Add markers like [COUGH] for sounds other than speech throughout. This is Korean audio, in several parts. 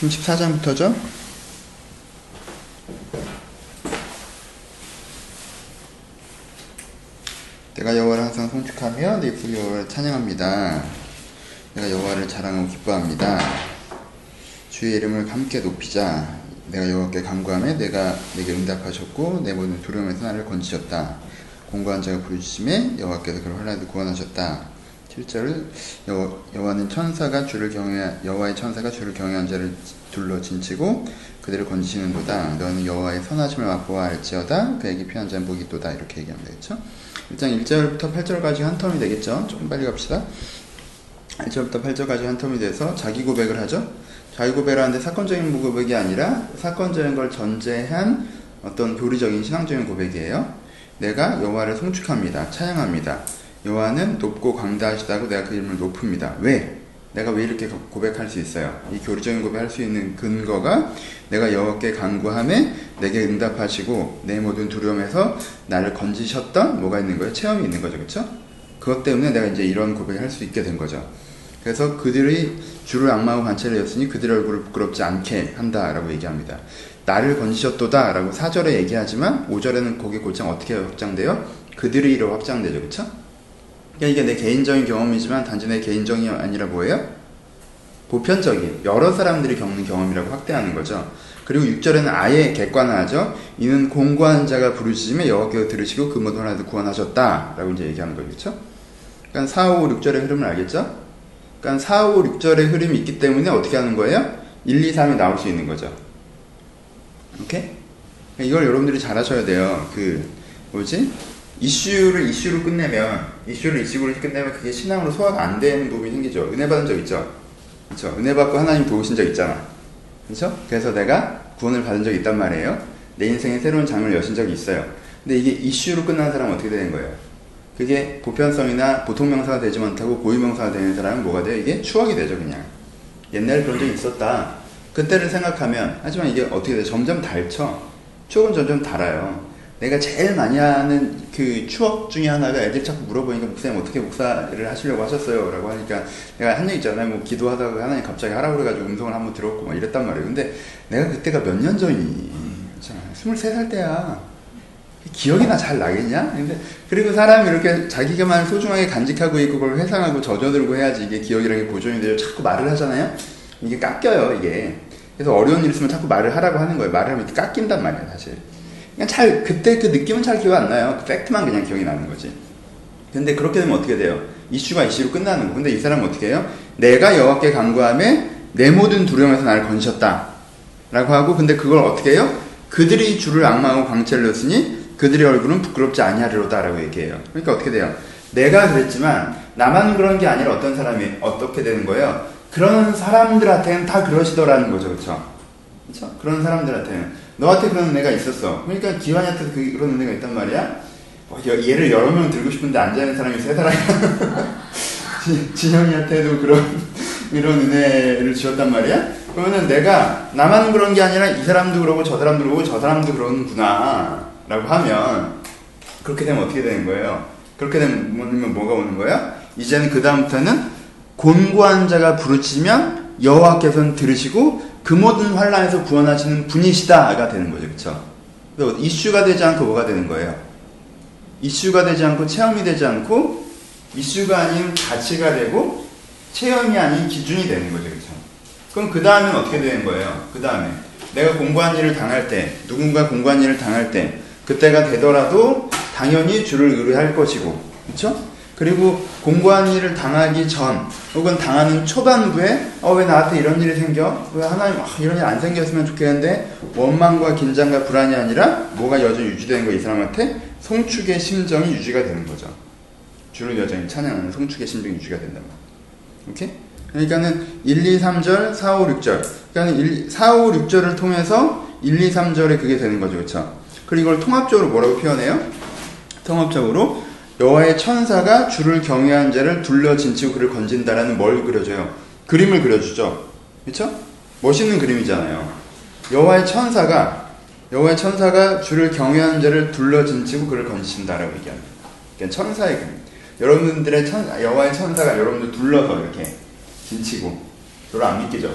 34장부터죠? 내가 여호와를 항상 송축하며 내 입술이 여호와를 찬양합니다. 내가 여호와를 자랑하고 기뻐합니다. 주의 이름을 함께 높이자. 내가 여호와께 간구하며 내가 내게 응답하셨고 내 모든 두려움에서 나를 건지셨다. 공고한 자가 부르심에 여호와께서 그를 환란에서 구원하셨다. 7절을 여호 와는 천사가 주를 경외 여호와의 천사가 주를 경외한 자를 둘러 진치고 그들을 건지시는도다. 너는 여호와의 선하심을 맛보아 알지어다. 그에게 피한 자는 복이 있도다. 이렇게 얘기하면 되겠죠. 일단 1절부터 8절까지 한 텀이 되겠죠. 조금 빨리 갑시다. 1절부터 8절까지 한 텀이 돼서 자기 고백을 하죠. 자기 고백을 하는데 사건적인 고백이 아니라 사건적인 걸 전제한 어떤 교리적인 신앙적인 고백이에요. 내가 여호와를 송축합니다. 찬양합니다. 여호와는 높고 광대하시다고 내가 그 이름을 높습니다. 왜? 내가 왜 이렇게 고백할 수 있어요? 이 교리적인 고백할 수 있는 근거가 내가 여호와께 간구함에 내게 응답하시고 내 모든 두려움에서 나를 건지셨던 뭐가 있는 거예요? 체험이 있는 거죠, 그렇죠? 그것 때문에 내가 이제 이런 고백을 할 수 있게 된 거죠. 그래서 그들이 주를 악마하고 관찰하였으니 그들의 얼굴을 부끄럽지 않게 한다라고 얘기합니다. 나를 건지셨도다 라고 4절에 얘기하지만 5절에는 거기 곧장 어떻게 확장돼요? 그들이로 확장되죠. 그쵸? 그러니까 이게 내 개인적인 경험이지만 단지 내 개인적이 아니라 뭐예요? 보편적인 여러 사람들이 겪는 경험이라고 확대하는 거죠. 그리고 6절에는 아예 객관화하죠. 이는 공고한 자가 부르짖음에 여호와께서 들으시고 그 모든 하나도 구원하셨다라고 이제 얘기하는. 그렇죠? 그러니까 4, 5, 6절의 흐름을 알겠죠? 그러니까 4, 5, 6절의 흐름이 있기 때문에 어떻게 하는 거예요? 1, 2, 3이 나올 수 있는 거죠. 오케이? 이걸 여러분들이 잘 하셔야 돼요. 그 뭐지? 이슈를 이슈로 끝내면 이슈를 이슈로 끝내면 그게 신앙으로 소화가 안 되는 부분이 생기죠. 은혜 받은 적 있죠. 그렇죠. 은혜 받고 하나님 도우신 적 있잖아. 그렇죠? 그래서 내가 구원을 받은 적이 있단 말이에요. 내 인생에 새로운 장을 여신 적이 있어요. 근데 이게 이슈로 끝나는 사람은 어떻게 되는 거예요? 그게 보편성이나 보통 명사가 되지 못하고 고유 명사가 되는 사람은 뭐가 돼요? 이게 추억이 되죠, 그냥. 옛날에 그런 적이 있었다. 그때를 생각하면, 하지만 이게 어떻게 돼? 점점 닳죠? 추억은 점점 달아요. 내가 제일 많이 하는 그 추억 중에 하나가 애들 자꾸 물어보니까 목사님 어떻게 목사를 하시려고 하셨어요? 라고 하니까 내가 한 얘기 있잖아요. 뭐 기도하다가 하나님 갑자기 하라고 그래가지고 음성을 한번 들었고 막 이랬단 말이에요. 근데 내가 그때가 몇 년 전이, 23살 때야. 기억이나 잘 나겠냐? 근데 그리고 사람이 이렇게 자기가만 소중하게 간직하고 있고 그걸 회상하고 젖어들고 해야지 이게 기억이라는 게 보존이 돼요. 자꾸 말을 하잖아요. 이게 깎여요, 이게. 그래서 어려운 일 있으면 자꾸 말을 하라고 하는 거예요. 말을 하면 깎인단 말이에요, 사실. 그냥 잘 그때 그 느낌은 잘 기억 안 나요. 그 팩트만 그냥 기억이 나는 거지. 근데 그렇게 되면 어떻게 돼요? 이슈가 이슈로 끝나는 거. 근데 이 사람은 어떻게 해요? 내가 여호와께 간구함에 내 모든 두려움에서 나를 건지셨다. 라고 하고 근데 그걸 어떻게 해요? 그들이 주를 악마하고 광채를 넣었으니 그들의 얼굴은 부끄럽지 아니하리로다 라고 얘기해요. 그러니까 어떻게 돼요? 내가 그랬지만 나만 그런 게 아니라 어떤 사람이 어떻게 되는 거예요? 그런 사람들한테는 다 그러시더라는 거죠, 그렇죠? 그렇죠? 그런 사람들한테는 너한테 그런 은혜가 있었어. 그러니까 기환이한테도 그, 그런 은혜가 있단 말이야. 어, 얘를 여러 명 들고 싶은데 앉아있는 사람이 세 사람이야. [LAUGHS] 진영이한테도 그런 [LAUGHS] 이런 은혜를 주었단 말이야. 그러면은 내가 나만 그런 게 아니라 이 사람도 그러고 저 사람도 그러고 저 사람도 그러는구나. 라고 하면 그렇게 되면 어떻게 되는 거예요? 그렇게 되면 뭐가 오는 거야? 이제는 그 다음부터는 곤고한 자가 부르짖으면 여호와께서는 들으시고 그 모든 환란에서 구원하시는 분이시다가 되는 거죠, 그렇죠? 이슈가 되지 않고 뭐가 되는 거예요? 이슈가 되지 않고 체험이 되지 않고 이슈가 아닌 가치가 되고 체험이 아닌 기준이 되는 거죠, 그렇죠? 그럼 그 다음엔 어떻게 되는 거예요? 그 다음에 내가 공부한 일을 당할 때, 누군가 공부한 일을 당할 때, 그때가 되더라도 당연히 주를 의뢰할 것이고, 그렇죠? 그리고 공부한 일을 당하기 전 혹은 당하는 초반부에 어 왜 나한테 이런 일이 생겨? 왜 하나님 아, 이런 일 안 생겼으면 좋겠는데 원망과 긴장과 불안이 아니라 뭐가 여전히 유지되는 거 이 사람한테 성축의 심정이 유지가 되는 거죠. 주를 여전히 찬양하는 성축의 심정이 유지가 말이에요. 오케이? 그러니까는 1, 2, 3절, 4, 5, 6절. 그러니까 1, 4, 5, 6절을 통해서 1, 2, 3절에 그게 되는 거죠. 그렇죠? 그리고 이걸 통합적으로 뭐라고 표현해요? 통합적으로 여호와의 천사가 주를 경외한 자를 둘러 진치고 그를 건진다라는 뭘 그려줘요? 그림을 그려주죠. 그렇죠? 멋있는 그림이잖아요. 여호와의 천사가 여호와의 천사가 주를 경외한 자를 둘러 진치고 그를 건진다라고 얘기합니다. 그러니까 천사의 그림. 여러분들의 천 여호와의 천사가 여러분들 둘러서 이렇게 진치고 별로 안 믿기죠.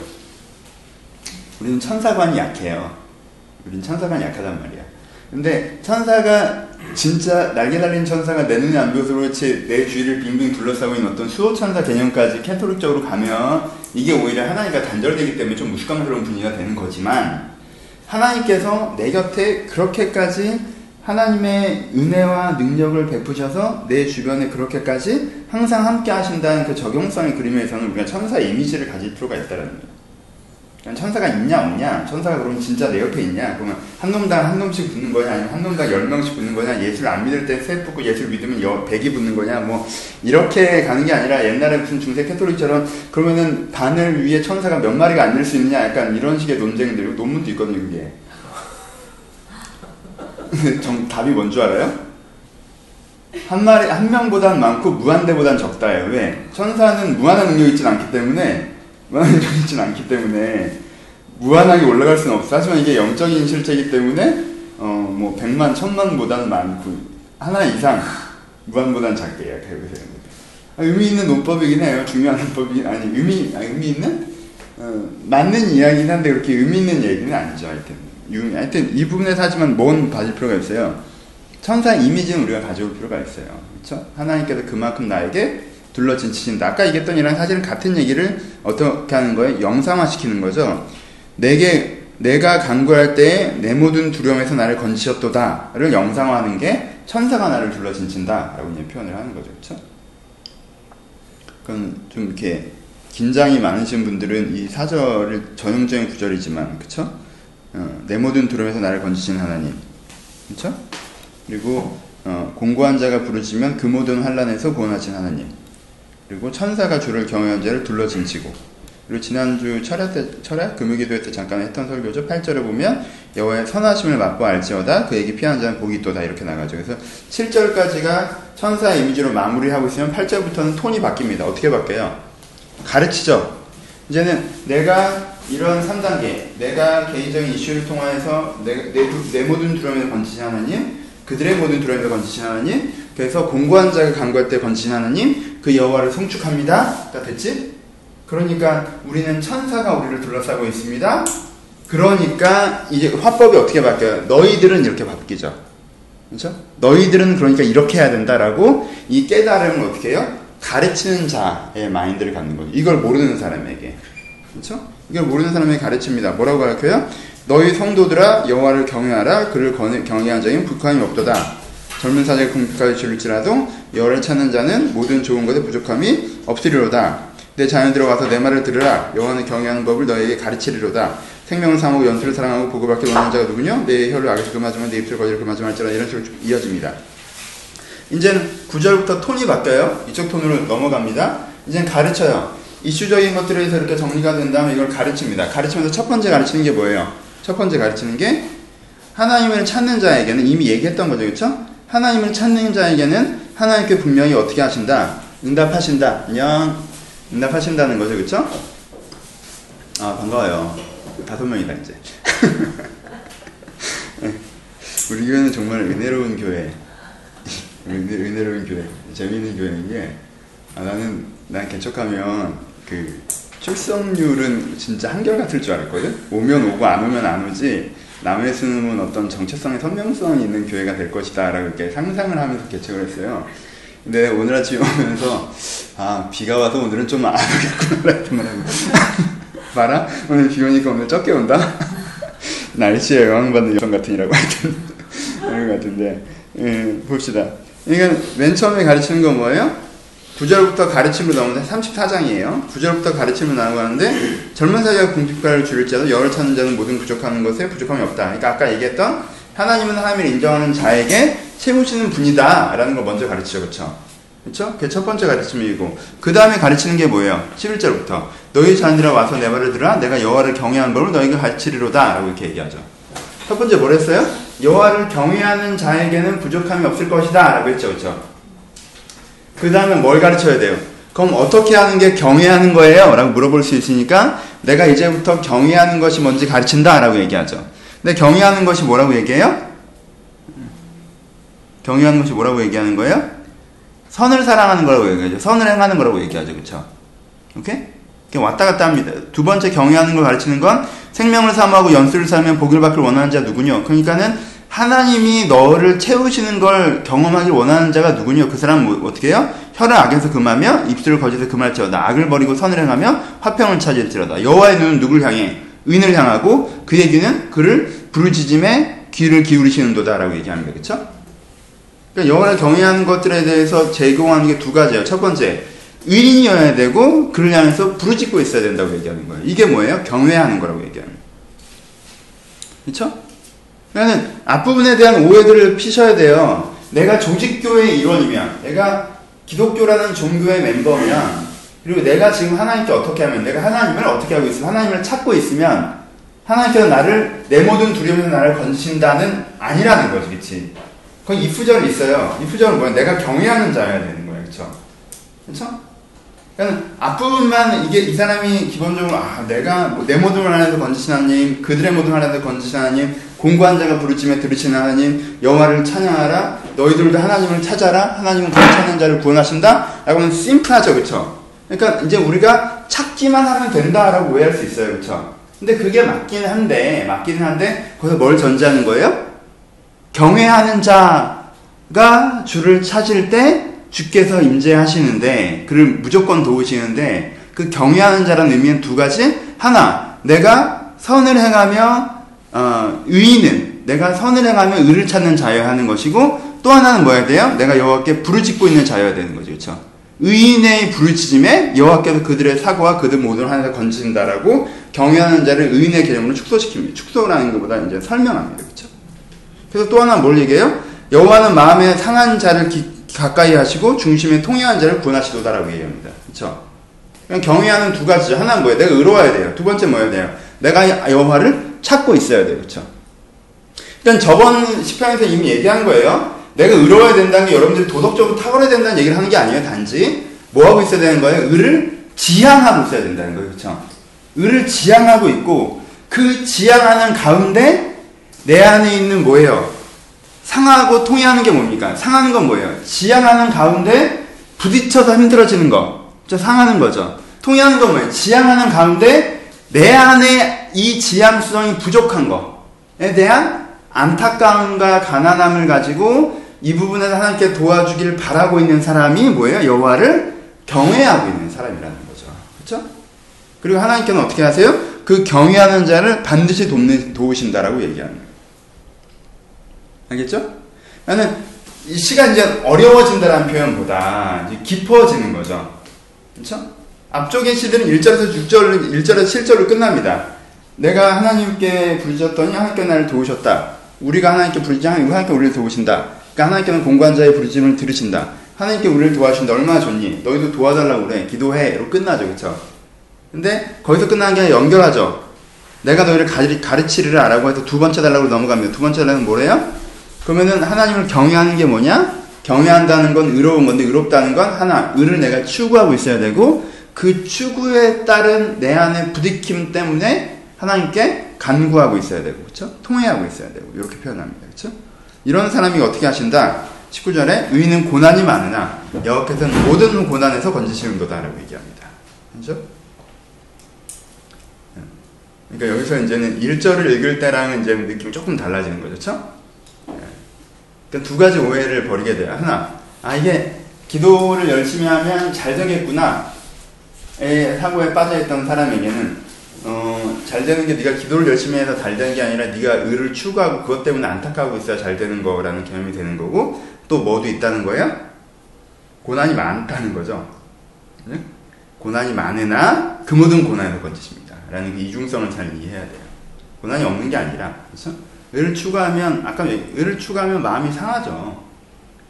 우리는 천사관이 약해요. 우린 천사관이 약하단 말이야. 근데 천사가 진짜 날개 달린 천사가 내 눈에 안 보여서 그렇지 내 주위를 빙빙 둘러싸고 있는 어떤 수호 천사 개념까지 캐토릭적으로 가면 이게 오히려 하나님과 단절되기 때문에 좀 무식감스러운 분위기가 되는 거지만 하나님께서 내 곁에 그렇게까지 하나님의 은혜와 능력을 베푸셔서 내 주변에 그렇게까지 항상 함께 하신다는 그 적용성의 그림에서는 우리가 천사 이미지를 가질 필요가 있다는 거예요. 천사가 있냐 없냐? 천사가 그러면 진짜 내 옆에 있냐? 그러면 한 놈당 한 놈씩 붙는 거냐? 아니면 한 놈당 열 명씩 붙는 거냐? 예수를 안 믿을 때세 붙고 예수를 믿으면 여, 백이 붙는 거냐? 뭐 이렇게 가는 게 아니라 옛날에 무슨 중세 캐톨릭처럼 그러면은 단을 위에 천사가 몇 마리가 앉을 수 있느냐? 약간 이런 식의 논쟁들 논문도 있거든요 그게. [LAUGHS] 정, 답이 뭔 줄 알아요? 한 마리 한 명보단 많고 무한대보단 적다예요. 왜? 천사는 무한한 능력이 있진 않기 때문에 무한하게 있진 않기 때문에 무한하게 올라갈 수는 없어. 하지만 이게 영적인 실체이기 때문에 어뭐 백만 천만보다는 많고 하나 이상 무한보다는 작게 되는 거죠. 아, 의미 있는 논법이긴 해요. 중요한 논법이 아니 의미 아니, 의미 있는 어, 맞는 이야기긴 한데 그렇게 의미 있는 얘기는 아니죠. 하여튼 유, 하여튼 이 부분에서 하지만 뭔 봐줄 필요가 있어요. 천사 이미지는 우리가 가져올 필요가 있어요. 그렇죠? 하나님께서 그만큼 나에게 둘러진 치신다. 아까 얘기했던 이랑 사실은 같은 얘기를 어떻게 하는 거예요? 영상화 시키는 거죠. 내게 내가 간구할 때에 내 모든 두려움에서 나를 건지셨도다를 영상화하는 게 천사가 나를 둘러진친다 라고 이제 표현을 하는 거죠. 그렇죠? 그건 좀 이렇게 긴장이 많으신 분들은 이 사절을 전형적인 구절이지만 그렇죠? 어, 내 모든 두려움에서 나를 건지신 하나님. 그렇죠? 그리고 어, 공고한 자가 부르시면 그 모든 환란에서 구원하신 하나님. 그리고 천사가 주를 경외한 자를 둘러진치고 그리고 지난주 철야 때, 철야 금요기도회 때 잠깐 했던 설교죠. 8절에 보면 여호와의 선하심을 맛보 알지어다 그에게 피한 자는 복이 있도다 이렇게 나가죠. 그래서 7절까지가 천사 이미지로 마무리하고 있으면 8절부터는 톤이 바뀝니다. 어떻게 바뀌어요? 가르치죠. 이제는 내가 이런 3단계, 내가 개인적인 이슈를 통하여서 내, 내, 내 모든 두려움에서 건지신 하나님, 그들의 모든 두려움에서 건지신 하나님, 그래서 공고한 자가 간구할 때 건지신 하나님, 그 여호와를 송축합니다. 다 됐지? 그러니까 우리는 천사가 우리를 둘러싸고 있습니다. 그러니까 이제 화법이 어떻게 바뀌어요? 너희들은 이렇게 바뀌죠. 그렇죠? 너희들은 그러니까 이렇게 해야 된다라고 이 깨달음을 어떻게 해요? 가르치는 자의 마인드를 갖는 거죠. 이걸 모르는 사람에게. 그렇죠? 이걸 모르는 사람에게 가르칩니다. 뭐라고 가르쳐요? 너희 성도들아 여호와를 경외하라 그를 경외한 자인 북한이 없도다. 젊은 사제가 궁핍까지 줄일지라도 열을 찾는 자는 모든 좋은 것에 부족함이 없으리로다. 내 자녀들아 와서 내 말을 들으라. 여호와는 경외하는 법을 너에게 가르치리로다. 생명을 사모고 연수를 사랑하고 보고받기 원하는 자가 누구냐? 내 혀를 악에서 금하지만 내 입술 거짓을 금하지 말지라 이런 식으로 이어집니다. 이제는 9절부터 톤이 바뀌어요. 이쪽 톤으로 넘어갑니다. 이제는 가르쳐요. 이슈적인 것들에서 이렇게 정리가 된 다음에 이걸 가르칩니다. 가르치면서 첫 번째 가르치는 게 뭐예요? 첫 번째 가르치는 게 하나님을 찾는 자에게는 이미 얘기했던 거죠. 그렇죠? 하나님을 찾는 자에게는 하나님께 분명히 어떻게 하신다? 응답하신다. 안녕. 응답하신다는 거죠. 그쵸? 아, 반가워요. 다섯 명이다, 이제. [LAUGHS] 우리 교회는 정말 은혜로운 교회. 은혜, 은혜로운 교회. 재미있는 교회인 게, 아, 나는, 난 개척하면, 그, 출석률은 진짜 한결같을 줄 알았거든? 오면 오고 안 오면 안 오지. 남의 수능은 어떤 정체성의 선명성이 있는 교회가 될 것이다 라고 이렇게 상상을 하면서 개척을 했어요. 근데 오늘 아침에 [LAUGHS] 오면서 아 비가 와서 오늘은 좀 안 오겠구나 했던 거라고 [LAUGHS] 봐라 오늘 비 오니까 오늘 적게 온다 [LAUGHS] 날씨에 영향받는 여성 같으니라고 하여튼 그런 것 같은데 예, 봅시다 그러니까 맨 처음에 가르치는 건 뭐예요? 9절부터 가르침으로 나오는데 34장이에요. 9절부터 가르침으로 나오는데 젊은 사자가 궁핍가를 줄일 자도 열을 찾는 자는 모든 부족하는 것에 부족함이 없다. 그러니까 아까 얘기했던 하나님은 하나님을 인정하는 자에게 채우시는 분이다 라는 걸 먼저 가르치죠. 그쵸? 그쵸? 그게 첫 번째 가르침이고 그 다음에 가르치는 게 뭐예요? 11절부터 너희 자녀들아 와서 내 말을 들으라 내가 여호와를 경외하는 법을 너희가 가르치리로다 라고 이렇게 얘기하죠. 첫 번째 뭘 했어요? 여호와를 경외하는 자에게는 부족함이 없을 것이다 라고 했죠. 그쵸? 그 다음에 뭘 가르쳐야 돼요? 그럼 어떻게 하는 게 경외하는 거예요? 라고 물어볼 수 있으니까 내가 이제부터 경외하는 것이 뭔지 가르친다 라고 얘기하죠. 근데 경외하는 것이 뭐라고 얘기해요? 경외하는 것이 뭐라고 얘기하는 거예요? 선을 사랑하는 거라고 얘기하죠. 선을 행하는 거라고 얘기하죠. 그쵸? 오케이? 왔다 갔다 합니다. 두 번째 경외하는 걸 가르치는 건 생명을 사모하고 연수를 살면 복을 받기를 원하는 자 누구뇨? 그러니까는 하나님이 너를 채우시는 걸 경험하길 원하는 자가 누구뇨? 그 사람은 뭐, 어떻게 해요? 혀를 악에서 금하며 입술을 거짓에서 금할지어다. 악을 버리고 선을 행하며 화평을 찾을지어다. 여호와의 눈은 누굴 향해? 의인을 향하고 그의 귀는 그를 부르짖음에 귀를 기울이시는도다라고 얘기합니다. 그렇죠? 그러니까 여호와를 경외하는 것들에 대해서 제공하는 게 두 가지예요. 첫 번째, 의인이어야 되고 그를 향해서 부르짖고 있어야 된다고 얘기하는 거예요. 이게 뭐예요? 경외하는 거라고 거예요. 그렇죠? 그러니까 앞부분에 대한 오해들을 피셔야 돼요. 내가 조직교의 일원이면, 내가 기독교라는 종교의 멤버면, 그리고 내가 지금 하나님께 어떻게 하면, 내가 하나님을 어떻게 하고 있으면, 하나님을 찾고 있으면, 하나님께서 나를, 내 모든 두려움에서 나를 건지신다는 아니라는 거지, 그치? 거기 이프절이 있어요. 이프절은 뭐야? 내가 경외하는 자여야 되는 거예요, 그쵸? 그쵸? 그러니까 앞부분만 이게 이 사람이 기본적으로 아 내가 뭐 내 모든 하나님을 건지신 하나님 그들의 모든 하나님을 건지신 하나님 공부한 자가 부르짖며 들으시는 하나님 여호와를 찬양하라 너희들도 하나님을 찾아라 하나님은 그 찾는 자를 구원하신다 라고 하면 심플하죠 그쵸 그러니까 이제 우리가 찾기만 하면 된다라고 오해할 수 있어요 그쵸 근데 그게 맞기는 한데 맞기는 한데 거기서 뭘 전제하는 거예요? 경외하는 자가 주를 찾을 때 주께서 임재하시는데 그를 무조건 도우시는데 그 경외하는 자라는 의미는 두 가지 하나 내가 선을 행하며 어, 의인은 내가 선을 행하며 의를 찾는 자여야 하는 것이고 또 하나는 뭐야 돼요? 내가 여호와께 부르짖고 있는 자여야 되는 거죠 그렇죠? 의인의 부르짖음에 여호와께서 그들의 사고와 그들 모든 하나님 건지신다라고 경외하는 자를 의인의 개념으로 축소시킵니다. 축소라는 것보다 이제 설명합니다. 그렇죠? 그래서 또 하나 뭘 얘기해요? 여호와는 마음에 상한 자를 기, 가까이 하시고 중심에 통행한 자를 구원하시도다라고 얘기합니다. 그렇죠? 경외하는 두 가지죠. 하나는 뭐예요? 내가 의로워야 돼요. 두 번째 뭐야 돼요? 내가 여호와를 찾고 있어야 돼요. 그렇죠? 일단 저번 시편에서 이미 얘기한 거예요. 내가 의로워야 된다는 게 여러분들이 도덕적으로 탁월해야 된다는 얘기를 하는 게 아니에요. 단지 뭐 하고 있어야 되는 거예요? 의를 지향하고 있어야 된다는 거예요. 그렇죠? 의를 지향하고 있고 그 지향하는 가운데 내 안에 있는 뭐예요? 상하고 통해하는 게 뭡니까? 상하는 건 뭐예요? 지향하는 가운데 부딪혀서 힘들어지는 거. 저 상하는 거죠. 통해하는 건 뭐예요? 지향하는 가운데 내 안에 이 지향 수성이 부족한 거에 대한 안타까움과 가난함을 가지고 이 부분에서 하나님께 도와주길 바라고 있는 사람이 뭐예요? 여호와를 경외하고 있는 사람이라는 거죠. 그렇죠? 그리고 하나님께는 어떻게 하세요? 그 경외하는 자를 반드시 돕는, 도우신다라고 얘기합니다. 알겠죠? 나는 이 시간 이제 어려워진다라는 표현보다 깊어지는 거죠. 그렇죠? 앞쪽의 시들은 1절에서 6절, 1절에서 7절로 끝납니다. 내가 하나님께 부르짖었더니 하나님께 나를 도우셨다. 우리가 하나님께 부르짖 하나님께 우리를 도우신다. 그러니까 하나님께는 공부한 자의 부르짖음을 들으신다. 하나님께 우리를 도와주신다. 얼마나 좋니? 너희도 도와달라고 그래. 기도해.로 끝나죠. 그렇죠? 근데 거기서 끝나는 게 아니라 연결하죠. 내가 너희를 가르치리라 라고 해서 두 번째 달라고 넘어갑니다. 두 번째 달라는 뭐래요? 그러면은 하나님을 경외하는 게 뭐냐? 경외한다는 건 의로운 건데 의롭다는 건 하나 의를 내가 추구하고 있어야 되고 그 추구에 따른 내 안의 부딪힘 때문에 하나님께 간구하고 있어야 되고 그렇죠? 통회하고 있어야 되고 이렇게 표현합니다. 그렇죠? 이런 사람이 어떻게 하신다? 19절에 의인은 고난이 많으나 여호께서는 모든 고난에서 건지시는도다라고 얘기합니다. 그렇죠? 그러니까 여기서 이제는 1절을 읽을 때랑은 이제 느낌이 조금 달라지는 거죠. 그렇죠? 그러니까 두 가지 오해를 버리게 돼요. 하나, 아 이게 기도를 열심히 하면 잘 되겠구나. 에 사고에 빠져있던 사람에게는 어, 잘 되는 게 네가 기도를 열심히 해서 잘 되는 게 아니라 네가 의를 추구하고 그것 때문에 안타까워 있어야 잘 되는 거라는 개념이 되는 거고 또 뭐도 있다는 거예요? 고난이 많다는 거죠. 네? 고난이 많으나 그 모든 고난에서 건지십니다. 라는 그 이중성을 잘 이해해야 돼요. 고난이 없는 게 아니라 그렇죠? 의를 추구하면 아까 의를 추구하면 마음이 상하죠.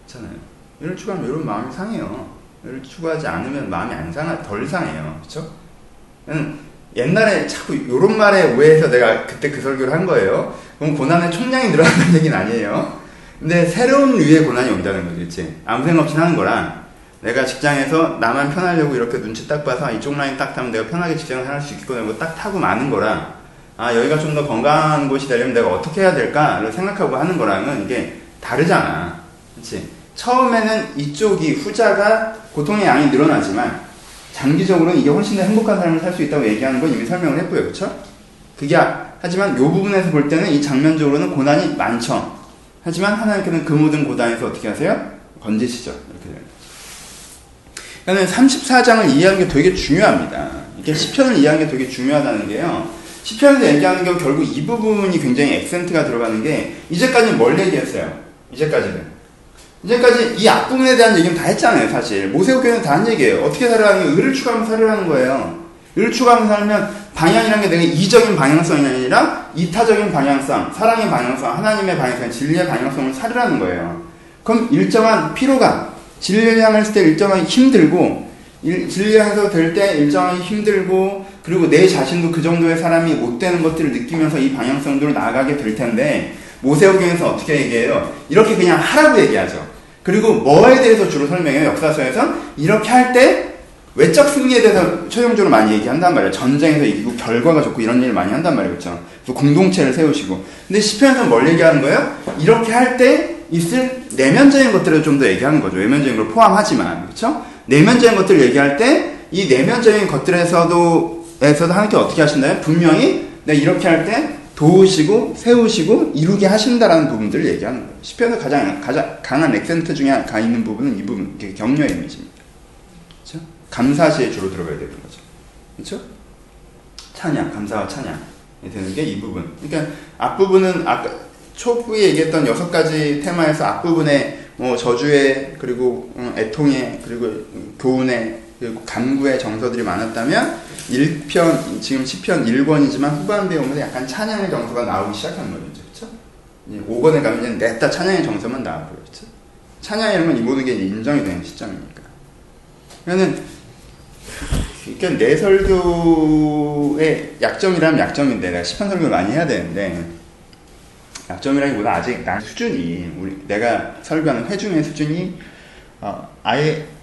그렇잖아요. 의를 추구하면 이런 마음이 상해요. 의를 추구하지 않으면 마음이 안 상하 덜 상해요. 그렇죠? 옛날에 자꾸 이런 말에 오해해서 내가 그때 그 설교를 한 거예요. 그럼 고난의 총량이 늘어난다는 [LAUGHS] 얘기는 아니에요. 근데 새로운 류의 고난이 온다는 거지, 그치? 아무 생각 없이 하는 거랑 내가 직장에서 나만 편하려고 이렇게 눈치 딱 봐서 이쪽 라인 딱 타면 내가 편하게 직장을 할 수 있겠구나 딱 타고 마는 거랑 아 여기가 좀 더 건강한 곳이 되려면 내가 어떻게 해야 될까를 생각하고 하는 거랑은 이게 다르잖아. 그치? 처음에는 이쪽이 후자가 고통의 양이 늘어나지만 장기적으로는 이게 훨씬 더 행복한 삶을 살 수 있다고 얘기하는 건 이미 설명을 했고요. 그쵸? 그게 아- 하지만 요 부분에서 볼 때는 이 장면적으로는 고난이 많죠. 하지만 하나님께는 그 모든 고난에서 어떻게 하세요? 건지시죠. 이렇게 돼요. 그러니까 34장을 이해하는 게 되게 중요합니다. 이게 시편을 이해하는 게 되게 중요하다는 게요. 시편에서 얘기하는 게 결국 이 부분이 굉장히 액센트가 들어가는 게 이제까지는 뭘 얘기했어요? 이제까지는. 이제까지 이 앞부분에 대한 얘기는 다 했잖아요, 사실. 모세오교는 다 한 얘기예요. 어떻게 살아가는 게 의를 추구하면서 살으라는 거예요. 의를 추구하면서 살면 방향이라는 게 내가 이적인 방향성이 아니라 이타적인 방향성, 사랑의 방향성, 하나님의 방향성, 진리의 방향성을 살으라는 거예요. 그럼 일정한 피로감, 진리를 향했을 때 일정하게 힘들고, 일, 진리를 향해서 될 때 일정하게 힘들고, 그리고 내 자신도 그 정도의 사람이 못 되는 것들을 느끼면서 이 방향성대로 나아가게 될 텐데, 모세오경에서 어떻게 얘기해요? 이렇게 그냥 하라고 얘기하죠. 그리고 뭐에 대해서 주로 설명해요? 역사서에서 이렇게 할 때 외적 승리에 대해서 최종적으로 많이 얘기한단 말이에요. 전쟁에서 이기고 결과가 좋고 이런 일을 많이 한단 말이에요. 그렇죠? 또 공동체를 세우시고. 근데 시편에서는 뭘 얘기하는 거예요? 이렇게 할 때 있을 내면적인 것들을 좀 더 얘기하는 거죠. 외면적인 걸 포함하지만. 그렇죠? 내면적인 것들을 얘기할 때 이 내면적인 것들에서도 에서도 하나님께 어떻게 하신다요? 분명히 내가 이렇게 할 때 도우시고 세우시고 이루게 하신다라는 부분들을 얘기하는 거예요. 시편의 가장 가장 강한 액센트 중에 가 있는 부분은 이 부분, 격려의 이미지입니다. 그렇죠? 감사시에 주로 들어가야 되는 거죠. 그렇죠? 찬양, 감사와 찬양이 되는 게 이 부분. 그러니까 앞부분은 아까 초부에 얘기했던 여섯 가지 테마에서 앞부분에 뭐 저주의 그리고 어, 애통의 그리고 교훈의 그리고 간구의 정서들이 많았다면 1편 지금 10편 1권이지만 후반부에 오면 약간 찬양의 정서가 나오기 시작한 거죠. 그렇죠? 5권에 가면 이제 냈다 찬양의 정서만 나와버려. 그렇죠? 찬양이라는 이 모든 게 인정이 되는 시점이니까. 그러면은 그러니까 내 설교의 약점이라면 약점인데 내가 시판 설교를 많이 해야 되는데 약점이라기보다 아직 난 수준이 우리 내가 설교하는 회중의 수준이 어, 아예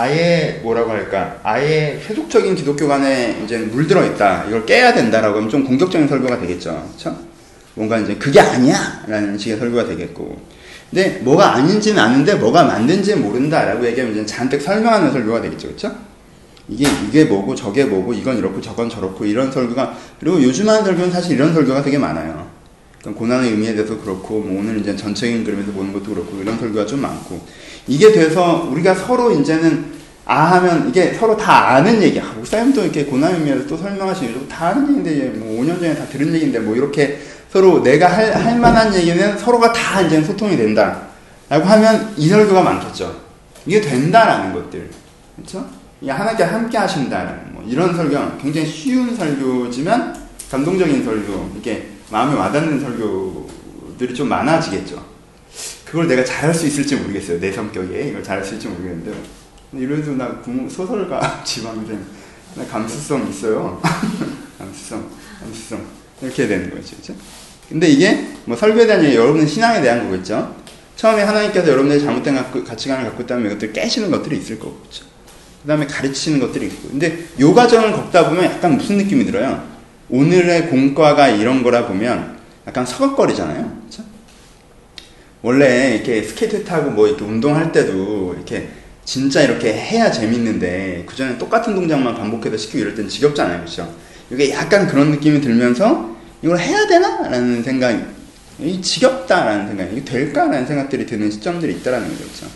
아예 뭐라고 할까 아예 세속적인 기독교관에 이제 물들어 있다 이걸 깨야 된다라고 하면 좀 공격적인 설교가 되겠죠 그렇죠? 뭔가 이제 그게 아니야라는 식의 설교가 되겠고 근데 뭐가 아닌지는 아는데 뭐가 맞는지 모른다라고 얘기하면 이제 잔뜩 설명하는 설교가 되겠죠 그렇죠? 이게 이게 뭐고 저게 뭐고 이건 이렇고 저건 저렇고 이런 설교가 그리고 요즘 하는 설교는 사실 이런 설교가 되게 많아요. 그러니까 고난의 의미에 대해서 그렇고 뭐 오늘 이제 전체적인 그림에서 보는 것도 그렇고 이런 설교가 좀 많고 이게 돼서 우리가 서로 이제는 아 하면 이게 서로 다 아는 얘기. 아, 목사님도 이렇게 고난의 의미에서 또 설명하시는 다 아는 얘기인데 뭐 5년 전에 다 들은 얘기인데 뭐 이렇게 서로 내가 할, 할 만한 얘기는 서로가 다 이제 소통이 된다. 라고 하면 이 설교가 많겠죠. 이게 된다라는 것들. 그렇죠? 하나님께 함께 하신다는 뭐 이런 설교 굉장히 쉬운 설교지만 감동적인 설교 이렇게 마음에 와닿는 설교들이 좀 많아지겠죠. 그걸 내가 잘할 수 있을지 모르겠어요. 내 성격에 이걸 잘할 수 있을지 모르겠는데 이래도 나 소설가 [LAUGHS] 지방생 나 감수성 있어요. [LAUGHS] 감수성, 감수성 이렇게 되는 거죠? 근데 이게 뭐 설교에 대한 얘기, 여러분의 신앙에 대한 거겠죠. 처음에 하나님께서 여러분들이 잘못된 가치관을 갖고 있다면 이것들 깨시는 것들이 있을 거고? 그 다음에 가르치는 것들이 있고. 근데 요 과정을 걷다 보면 약간 무슨 느낌이 들어요? 오늘의 공과가 이런 거라 보면 약간 서걱거리잖아요. 그렇죠? 원래 이렇게 스케이트 타고 뭐 이렇게 운동할 때도 이렇게 진짜 이렇게 해야 재밌는데 그 전에 똑같은 동작만 반복해서 시키고 이럴 땐 지겹잖아요. 그렇죠? 이게 약간 그런 느낌이 들면서 이걸 해야 되나? 라는 생각이 이 지겹다라는 생각이 이게 될까라는 생각들이 드는 시점들이 있다라는 거죠.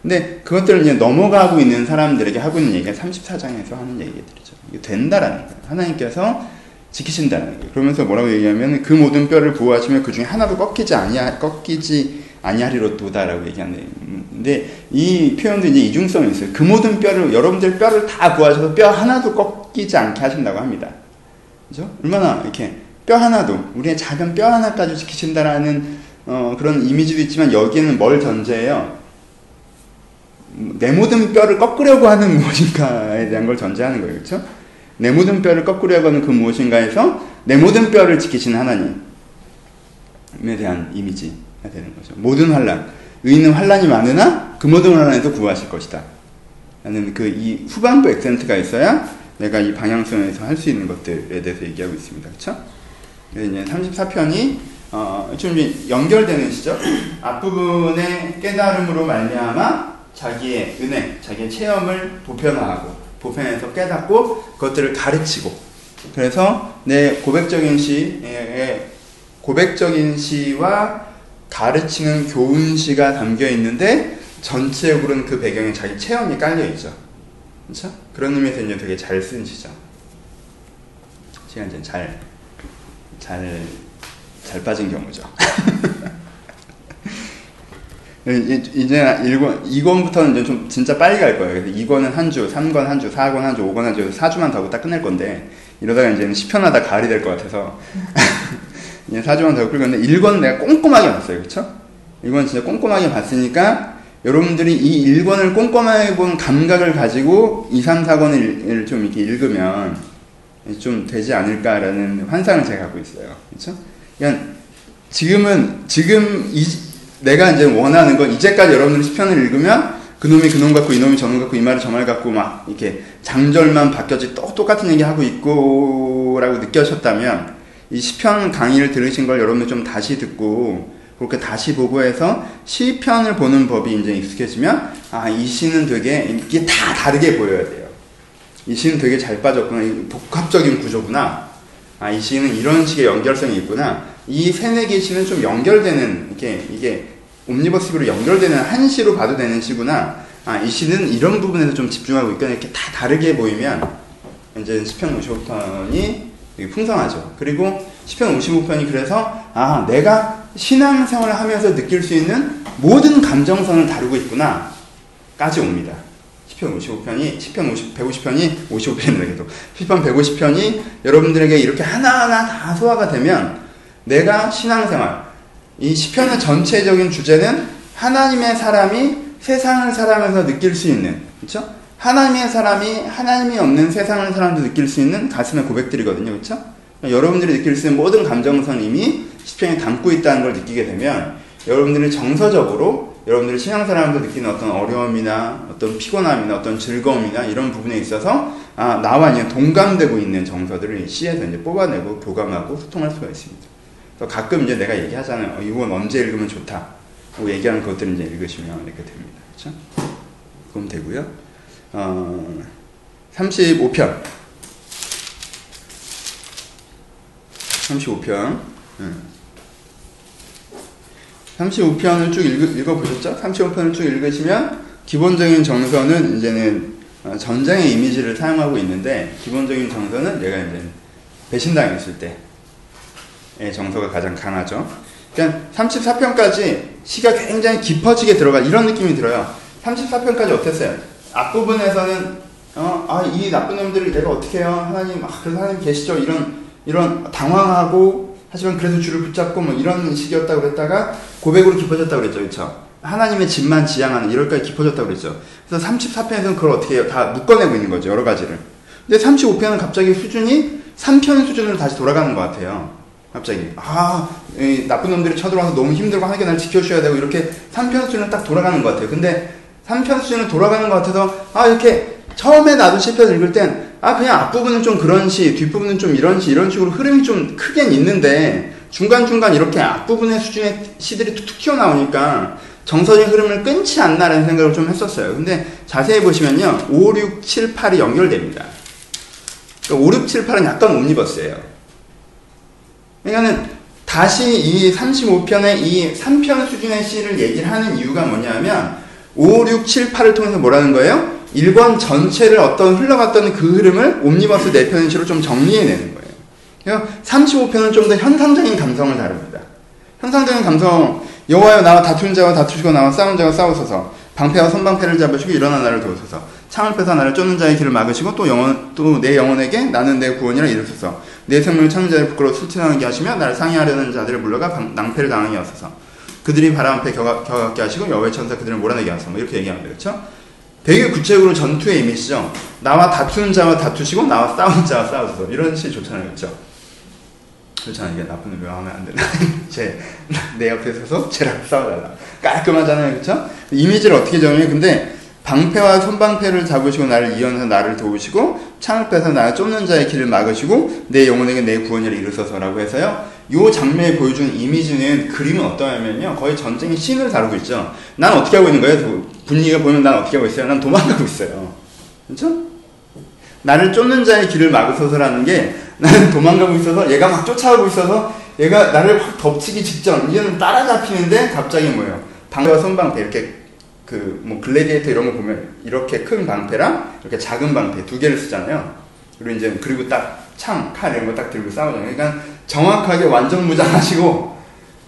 근데 그것들을 이제 넘어가고 있는 사람들에게 하고 있는 얘기가 34장에서 하는 얘기들이죠. 이게 된다라는 거예요. 하나님께서 지키신다는 거예요. 그러면서 뭐라고 얘기하면 그 모든 뼈를 보호하시며 그 중에 하나도 꺾이지 아니하, 꺾이지 아니하리로도다라고 얘기하는데 이 표현도 이제 이중성이 있어요. 그 모든 뼈를 여러분들 뼈를 다 구하셔서 뼈 하나도 꺾이지 않게 하신다고 합니다. 그죠? 얼마나 이렇게 뼈 하나도 우리의 작은 뼈 하나까지 지키신다라는 어, 그런 이미지도 있지만 여기에는 뭘 전제해요? 내 모든 뼈를 꺾으려고 하는 무엇인가에 대한 걸 전제하는 거예요. 그렇죠? 내 모든 뼈를 꺾으려고 하는 그 무엇인가에서 내 모든 뼈를 지키신 하나님에 대한 이미지가 되는 거죠. 모든 환란, 의인은 환란이 많으나 그 모든 환란에서 구하실 것이다. 라는 그 이 후반부 액센트가 있어야 내가 이 방향성에서 할 수 있는 것들에 대해서 얘기하고 있습니다. 그렇죠? 이제 34편이 어, 좀 연결되는 시죠. 앞부분의 깨달음으로 말미암아 자기의 은혜, 자기의 체험을 보편화하고 보편에서 깨닫고 그것들을 가르치고 그래서 내 고백적인 시에 고백적인 시와 가르치는 교훈 시가 담겨 있는데 전체적으로는 그 배경에 자기 체험이 깔려 있죠. 그렇죠? 그런 의미에서 이제 되게 잘 쓴 시죠. 시간 이제 잘, 잘, 잘 빠진 경우죠. [LAUGHS] 이제 1권, 2권부터는 이제 좀 진짜 빨리 갈 거예요. 그래서 2권은 한 주, 3권 한 주, 4권 한 주, 5권 한 주, 4주만 더 하고 딱 끝낼 건데, 이러다가 이제는 10편 하다 가을이 될 것 같아서, [LAUGHS] 이제 4주만 더 끌고 있는데, 1권은 내가 꼼꼼하게 봤어요. 그쵸? 1권 진짜 꼼꼼하게 봤으니까, 여러분들이 이 1권을 꼼꼼하게 본 감각을 가지고 2, 3, 4권을 좀 이렇게 읽으면 좀 되지 않을까라는 환상을 제가 갖고 있어요. 그렇죠? 그러니까 지금은 지금 이, 내가 이제 원하는 건 이제까지 여러분들이 시편을 읽으면 그놈이 그놈 같고 이놈이 저놈 같고 이 말이 저 말 같고 막 이렇게 장절만 바뀌었지 또 똑같은 얘기 하고 있고라고 느껴졌다면 이 시편 강의를 들으신 걸 여러분들 좀 다시 듣고 그렇게 다시 보고 해서 시편을 보는 법이 이제 익숙해지면 아 이 시는 되게 이게 다 다르게 보여야 돼요. 이 시는 되게 잘 빠졌구나. 복합적인 구조구나. 아 이 시는 이런 식의 연결성이 있구나. 이개 시는 좀 연결되는 이게 이게 옴니버스로 연결되는 한 시로 봐도 되는 시구나. 아 이 시는 이런 부분에서 좀 집중하고 있거나 이렇게 다 다르게 보이면 이제 시편 55편이 풍성하죠. 그리고 시편 55편이 그래서 아 내가 신앙생활을 하면서 느낄 수 있는 모든 감정선을 다루고 있구나 까지 옵니다. 10편 55편이 10편 50, 150편이 55편이라 계속 10편 150편이 여러분들에게 이렇게 하나하나 다 소화가 되면 내가 신앙생활 이 시편의 전체적인 주제는 하나님의 사람이 세상을 살아가면서 느낄 수 있는 그렇죠? 하나님의 사람이 하나님이 없는 세상을 사람도 느낄 수 있는 가슴의 고백들이거든요. 그렇죠? 여러분들이 느낄 수 있는 모든 감정선 이미 시편에 담고 있다는 걸 느끼게 되면 여러분들이 정서적으로 여러분들이 신앙사람도 느끼는 어떤 어려움이나 어떤 피곤함이나 어떤 즐거움이나 이런 부분에 있어서 아 나와 이제 동감되고 있는 정서들을 시에서 이제 뽑아내고 교감하고 소통할 수가 있습니다. 가끔 이제 내가 얘기하잖아요. 어, 이건 언제 읽으면 좋다. 고 얘기하는 것들을 이제 읽으시면 이렇게 됩니다. 그렇죠? 그럼 되고요. 어, 35편. 35편. 음. 35편을 쭉 읽어, 보셨죠? 35편을 쭉 읽으시면 기본적인 정서는 이제는 어, 전쟁의 이미지를 사용하고 있는데 기본적인 정서는 얘가 이제 배신당했을 때의 정서가 가장 강하죠. 그러니까 34편까지 시가 굉장히 깊어지게 들어가 이런 느낌이 들어요. 34편까지 어땠어요? 앞부분에서는 어, 아, 이 나쁜 놈들을 내가 어떻게 해요? 하나님, 아, 그래서 하나님 계시죠? 이런, 이런 당황하고, 하지만 그래도 줄을 붙잡고 뭐 이런 식이었다고 그랬다가 고백으로 깊어졌다고 그랬죠. 그렇죠? 하나님의 집만 지향하는 이럴까지 깊어졌다고 그랬죠. 그래서 34편에서는 그걸 어떻게 해요? 다 묶어내고 있는 거죠. 여러 가지를. 근데 35편은 갑자기 수준이 3편 수준으로 다시 돌아가는 것 같아요. 갑자기. 아, 나쁜 놈들이 쳐들어와서 너무 힘들고 하나님께 날 지켜주셔야 되고 이렇게 3편 수준으로 딱 돌아가는 것 같아요. 근데 3편 수준으로 돌아가는 것 같아서 아, 이렇게 처음에 나도 시편 읽을 땐 아, 그냥 앞부분은 좀 그런 시, 뒷부분은 좀 이런 시, 이런 식으로 흐름이 좀 크긴 있는데 중간중간 이렇게 앞부분의 수준의 시들이 툭툭 튀어나오니까 정서적인 흐름을 끊지 않나라는 생각을 좀 했었어요. 근데 자세히 보시면요. 5, 6, 7, 8이 연결됩니다. 그러니까 5, 6, 7, 8은 약간 옴니버스예요. 그러니까는 다시 이 35편의 이 3편 수준의 시를 얘기를 하는 이유가 뭐냐면 5, 6, 7, 8을 통해서 뭐라는 거예요? 1권 전체를 어떤 흘러갔던 그 흐름을 옴니버스 4편의 시로 좀 정리해내는 거예요. 35편은 좀 더 현상적인 감성을 다룹니다. 현상적인 감성, 여호와여 나와 다툰 자와 다투시고 나와 싸운 자와 싸우소서 방패와 선방패를 잡으시고 일어나 나를 도우소서 창을 빼서 나를 쫓는 자의 길을 막으시고 또 영혼 또 내 영혼에게 나는 내 구원이라 이르소서 내 생명을 찾는 자를 부끄러워 술취하게 하시며 나를 상해하려는 자들을 물러가 낭패를 당하게 하소서 그들이 바람 앞에 겨갖게 하시고 여호와의 천사 그들을 몰아내게 하소서 뭐 이렇게 얘기합니다 그렇죠? 되게 구체적으로 전투의 이미지죠 나와 다투는 자와 다투시고 나와 싸우는 자와 싸우소서 이런 시 좋잖아요 그렇죠? 그렇잖아요. 이게 나쁜 놈이 하면 안 되나. [LAUGHS] 제, 내 옆에 서서 쟤랑 싸워달라. 깔끔하잖아요. 그쵸? 이미지를 어떻게 정해요? 근데, 방패와 손방패를 잡으시고 나를 이어서 나를 도우시고, 창을 빼서 나를 쫓는 자의 길을 막으시고, 내 영혼에게 내 구원을 이루소서라고 해서요. 요 장면에 보여주는 이미지는 그림은 어떠냐면요. 거의 전쟁의 신을 다루고 있죠. 난 어떻게 하고 있는 거예요? 분위기가 보면 난 어떻게 하고 있어요? 난 도망가고 있어요. 그렇죠? 나를 쫓는 자의 길을 막으소서라는 게 나는 도망가고 있어서 얘가 막 쫓아오고 있어서 얘가 나를 확 덮치기 직전 이제는 따라잡히는데 갑자기 뭐예요? 방패와 손방패 이렇게 그 뭐 글래디에이터 이런 거 보면 이렇게 큰 방패랑 이렇게 작은 방패 두 개를 쓰잖아요. 그리고 이제 그리고 딱 창, 칼 이런 거 딱 들고 싸우잖아요. 그러니까 정확하게 완전 무장하시고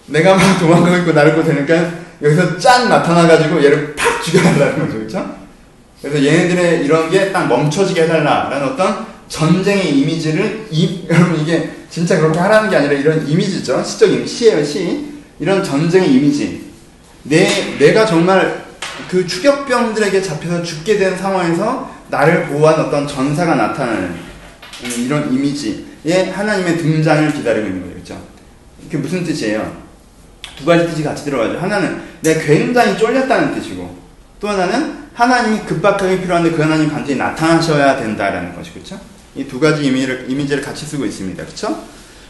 내가 막 도망가고 있고 나르고 되니까 여기서 짠 나타나가지고 얘를 팍 죽여달라는 거죠, 그렇죠? 그래서 얘네들의 이런 게 딱 멈춰지게 해달라라는 어떤 전쟁의 이미지를 이, [LAUGHS] 여러분 이게 진짜 그렇게 하라는 게 아니라 이런 이미지죠. 시적 이미지, 시예요, 시. 이런 전쟁의 이미지. 내, 내가 정말 그 추격병들에게 잡혀서 죽게 된 상황에서 나를 보호한 어떤 전사가 나타나는 음, 이런 이미지 의 하나님의 등장을 기다리고 있는 거죠. 그렇죠? 그게 무슨 뜻이에요? 두 가지 뜻이 같이 들어가죠. 하나는 내가 굉장히 쫄렸다는 뜻이고 또 하나는 하나님이 급박하게 필요한데 그 하나님 간절히 나타나셔야 된다라는 것이 그렇죠? 이 두 가지 이미지를, 이미지를 같이 쓰고 있습니다. 그렇죠?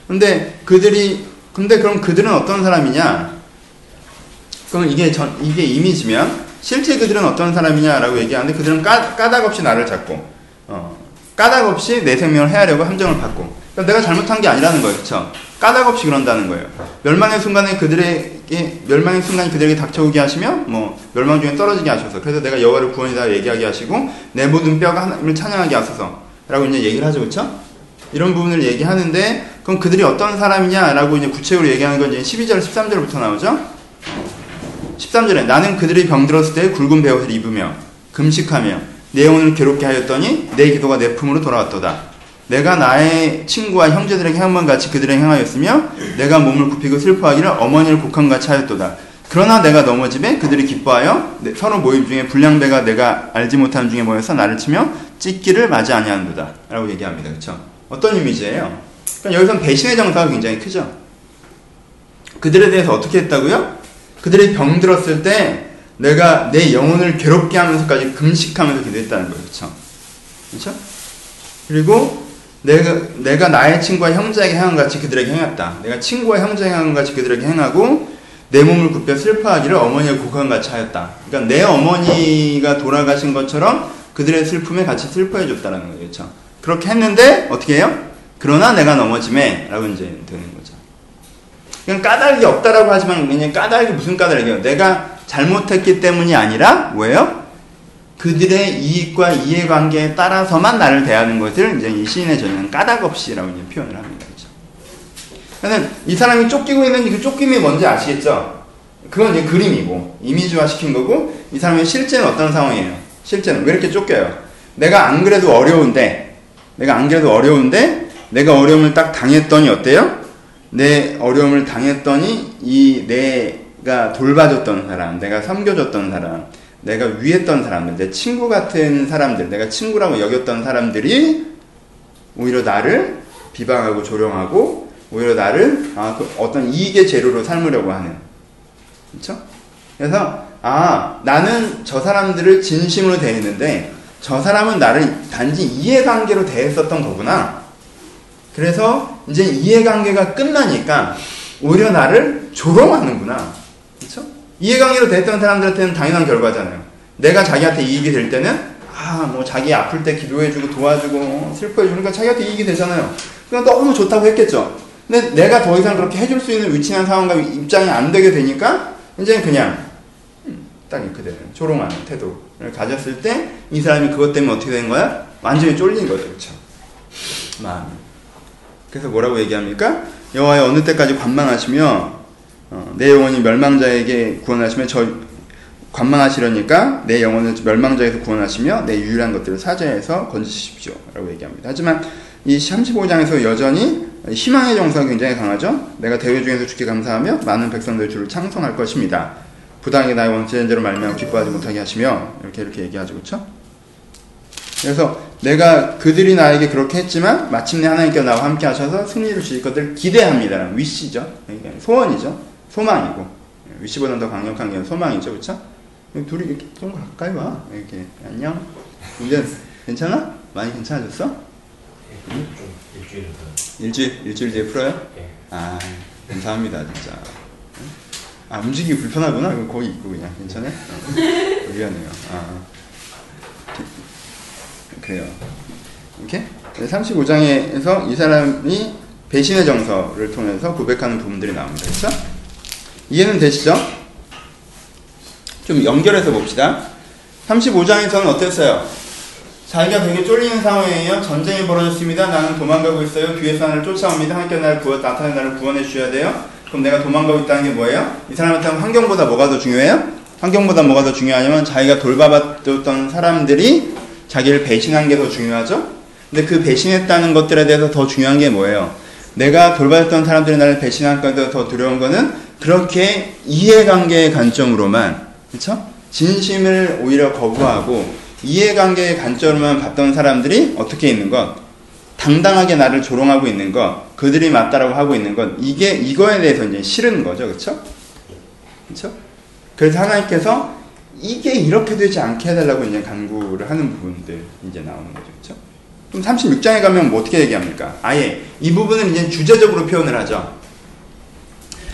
근데 그들이 근데 그럼 그들은 어떤 사람이냐? 그럼 이게 전 이게 이미지면 실제 그들은 어떤 사람이냐라고 얘기하는데 그들은 까, 까닭 없이 나를 잡고 어, 까닭 없이 내 생명을 해하려고 함정을 받고 그러니까 내가 잘못한 게 아니라는 거예요. 그렇죠? 까닭 없이 그런다는 거예요. 멸망의 순간에 그들에게 멸망의 순간이 그들에게 닥쳐오게 하시며 뭐 멸망 중에 떨어지게 하셔서 그래서 내가 여호와를 구원이다 얘기하게 하시고 내 모든 뼈가 하나님을 찬양하게 하소서라고 이제 얘기를 하죠. 그렇죠? 이런 부분을 얘기하는데 그럼 그들이 어떤 사람이냐라고 이제 구체적으로 얘기하는 건 이제 12절 13절부터 나오죠. 13절에 나는 그들이 병들었을 때 굵은 베옷을 입으며 금식하며 내 영혼을 괴롭게 하였더니 내 기도가 내 품으로 돌아왔도다. 내가 나의 친구와 형제들에게 행함같이 그들에게 행하였으며 내가 몸을 굽히고 슬퍼하기를 어머니를 곡함같이 하였도다. 그러나 내가 넘어짐에 그들이 기뻐하여 서로 모임 중에 불량배가 내가 알지 못하는 중에 모여서 나를 치며 찢기를 맞이 아니하는도다. 라고 얘기합니다. 그렇죠? 어떤 이미지예요? 그러니까 여기서는 배신의 정사가 굉장히 크죠. 그들에 대해서 어떻게 했다고요? 그들이 병들었을 때 내가 내 영혼을 괴롭게 하면서까지 금식하면서 기도했다는 거예요. 그렇죠? 그렇죠? 그리고 내가, 내가 나의 친구와 형제에게 행한 같이 그들에게 행했다. 내가 친구와 형제에게 행한 같이 그들에게 행하고 내 몸을 굽혀 슬퍼하기를 어머니의 고관 같이 하였다. 그러니까 내 어머니가 돌아가신 것처럼 그들의 슬픔에 같이 슬퍼해 줬다는 거죠. 그렇죠? 그렇게 했는데 어떻게 해요? 그러나 내가 넘어짐에 라고 이제 되는 거죠. 그냥 까닭이 없다라고 하지만 그냥 까닭이 무슨 까닭이에요? 내가 잘못했기 때문이 아니라 뭐예요? 그들의 이익과 이해관계에 따라서만 나를 대하는 것을 이제 이 시인의 전형은 까닭 없이라고 이제 표현을 합니다. 그렇죠? 그러면 이 사람이 쫓기고 있는 그 쫓김이 뭔지 아시겠죠? 그건 이제 그림이고 이미지화 시킨 거고 이 사람의 실제는 어떤 상황이에요? 실제는 왜 이렇게 쫓겨요? 내가 안 그래도 어려운데 내가 안 그래도 어려운데 내가 어려움을 딱 당했더니 어때요? 내 어려움을 당했더니 이 내가 돌봐줬던 사람, 내가 섬겨줬던 사람, 내가 위했던 사람들, 내 친구 같은 사람들, 내가 친구라고 여겼던 사람들이 오히려 나를 비방하고 조롱하고 오히려 나를 아, 그 어떤 이익의 재료로 삼으려고 하는. 그렇죠? 그래서 아, 나는 저 사람들을 진심으로 대했는데 저 사람은 나를 단지 이해관계로 대했었던 거구나. 그래서 이제 이해관계가 끝나니까 오히려 나를 조롱하는구나. 이해관계로 대했던 사람들한테는 당연한 결과잖아요. 내가 자기한테 이익이 될 때는 아, 뭐 자기 아플 때 기도해주고 도와주고 슬퍼해주니까 자기한테 이익이 되잖아요. 그냥 너무 좋다고 했겠죠. 근데 내가 더 이상 그렇게 해줄 수 있는 위치나 상황과 입장이 안 되게 되니까 이제 그냥 음, 딱 이렇게 조롱하는 태도를 가졌을 때 이 사람이 그것 때문에 어떻게 된 거야? 완전히 쫄린 거죠, 그렇죠? 마음. 그래서 뭐라고 얘기합니까? 여호와의 어느 때까지 관망하시며 어, 내 영혼이 멸망자에게 구원하시며 저 관망하시려니까 내 영혼을 멸망자에서 구원하시며 내 유일한 것들을 사자에서 건지십시오. 라고 얘기합니다. 하지만 이 35장에서 여전히 희망의 정서가 굉장히 강하죠. 내가 대회 중에서 주께 감사하며 많은 백성들 주를 창송할 것입니다. 부당하게 나의 원죄인대로 말미암아 기뻐하지 못하게 하시며 이렇게 이렇게 얘기하죠. 그렇죠? 그래서 내가 그들이 나에게 그렇게 했지만 마침내 하나님께서 나와 함께 하셔서 승리를 주실 것을 기대합니다. 위시죠. 소원이죠. 소망이고 위시보다는 더 강력한 게 소망이죠. 그렇죠? 둘이 이렇게 좀 가까이 와. 이렇게 안녕. 이제 괜찮아? 많이 괜찮아졌어? 좀 일주일 더. 일주일 일주일 뒤에 풀어요? 예. 아 감사합니다 진짜. 아 움직이기 불편하구나. 그럼 거기 있고 그냥 괜찮아? 어. 미안해요. 아 그래요. 이렇게 35장에서 이 사람이 배신의 정서를 통해서 고백하는 부분들이 나옵니다. 그렇죠? 이해는 되시죠? 좀 연결해서 봅시다. 35장에서는 어땠어요? 자기가 되게 쫄리는 상황이에요. 전쟁이 벌어졌습니다. 나는 도망가고 있어요. 뒤에서 나를 쫓아옵니다. 하나님께 나를 구워, 나타내 나를 구원해 주셔야 돼요. 그럼 내가 도망가고 있다는 게 뭐예요? 이 사람한테는 환경보다 뭐가 더 중요해요? 환경보다 뭐가 더 중요하냐면 자기가 돌봐봤던 사람들이 자기를 배신한 게 더 중요하죠? 근데 그 배신했다는 것들에 대해서 더 중요한 게 뭐예요? 내가 돌봐줬던 사람들이 나를 배신한 것보다 더 두려운 거는 그렇게 이해관계의 관점으로만, 그쵸? 진심을 오히려 거부하고 이해관계의 관점으로만 봤던 사람들이 어떻게 있는 것? 당당하게 나를 조롱하고 있는 것, 그들이 맞다라고 하고 있는 것, 이게, 이거에 대해서 이제 싫은 거죠. 그쵸? 그쵸? 그래서 하나님께서 이게 이렇게 되지 않게 해달라고 이제 간구를 하는 부분들 이제 나오는 거죠. 그쵸? 그럼 36장에 가면 뭐 어떻게 얘기합니까? 아예 이 부분을 이제 주제적으로 표현을 하죠.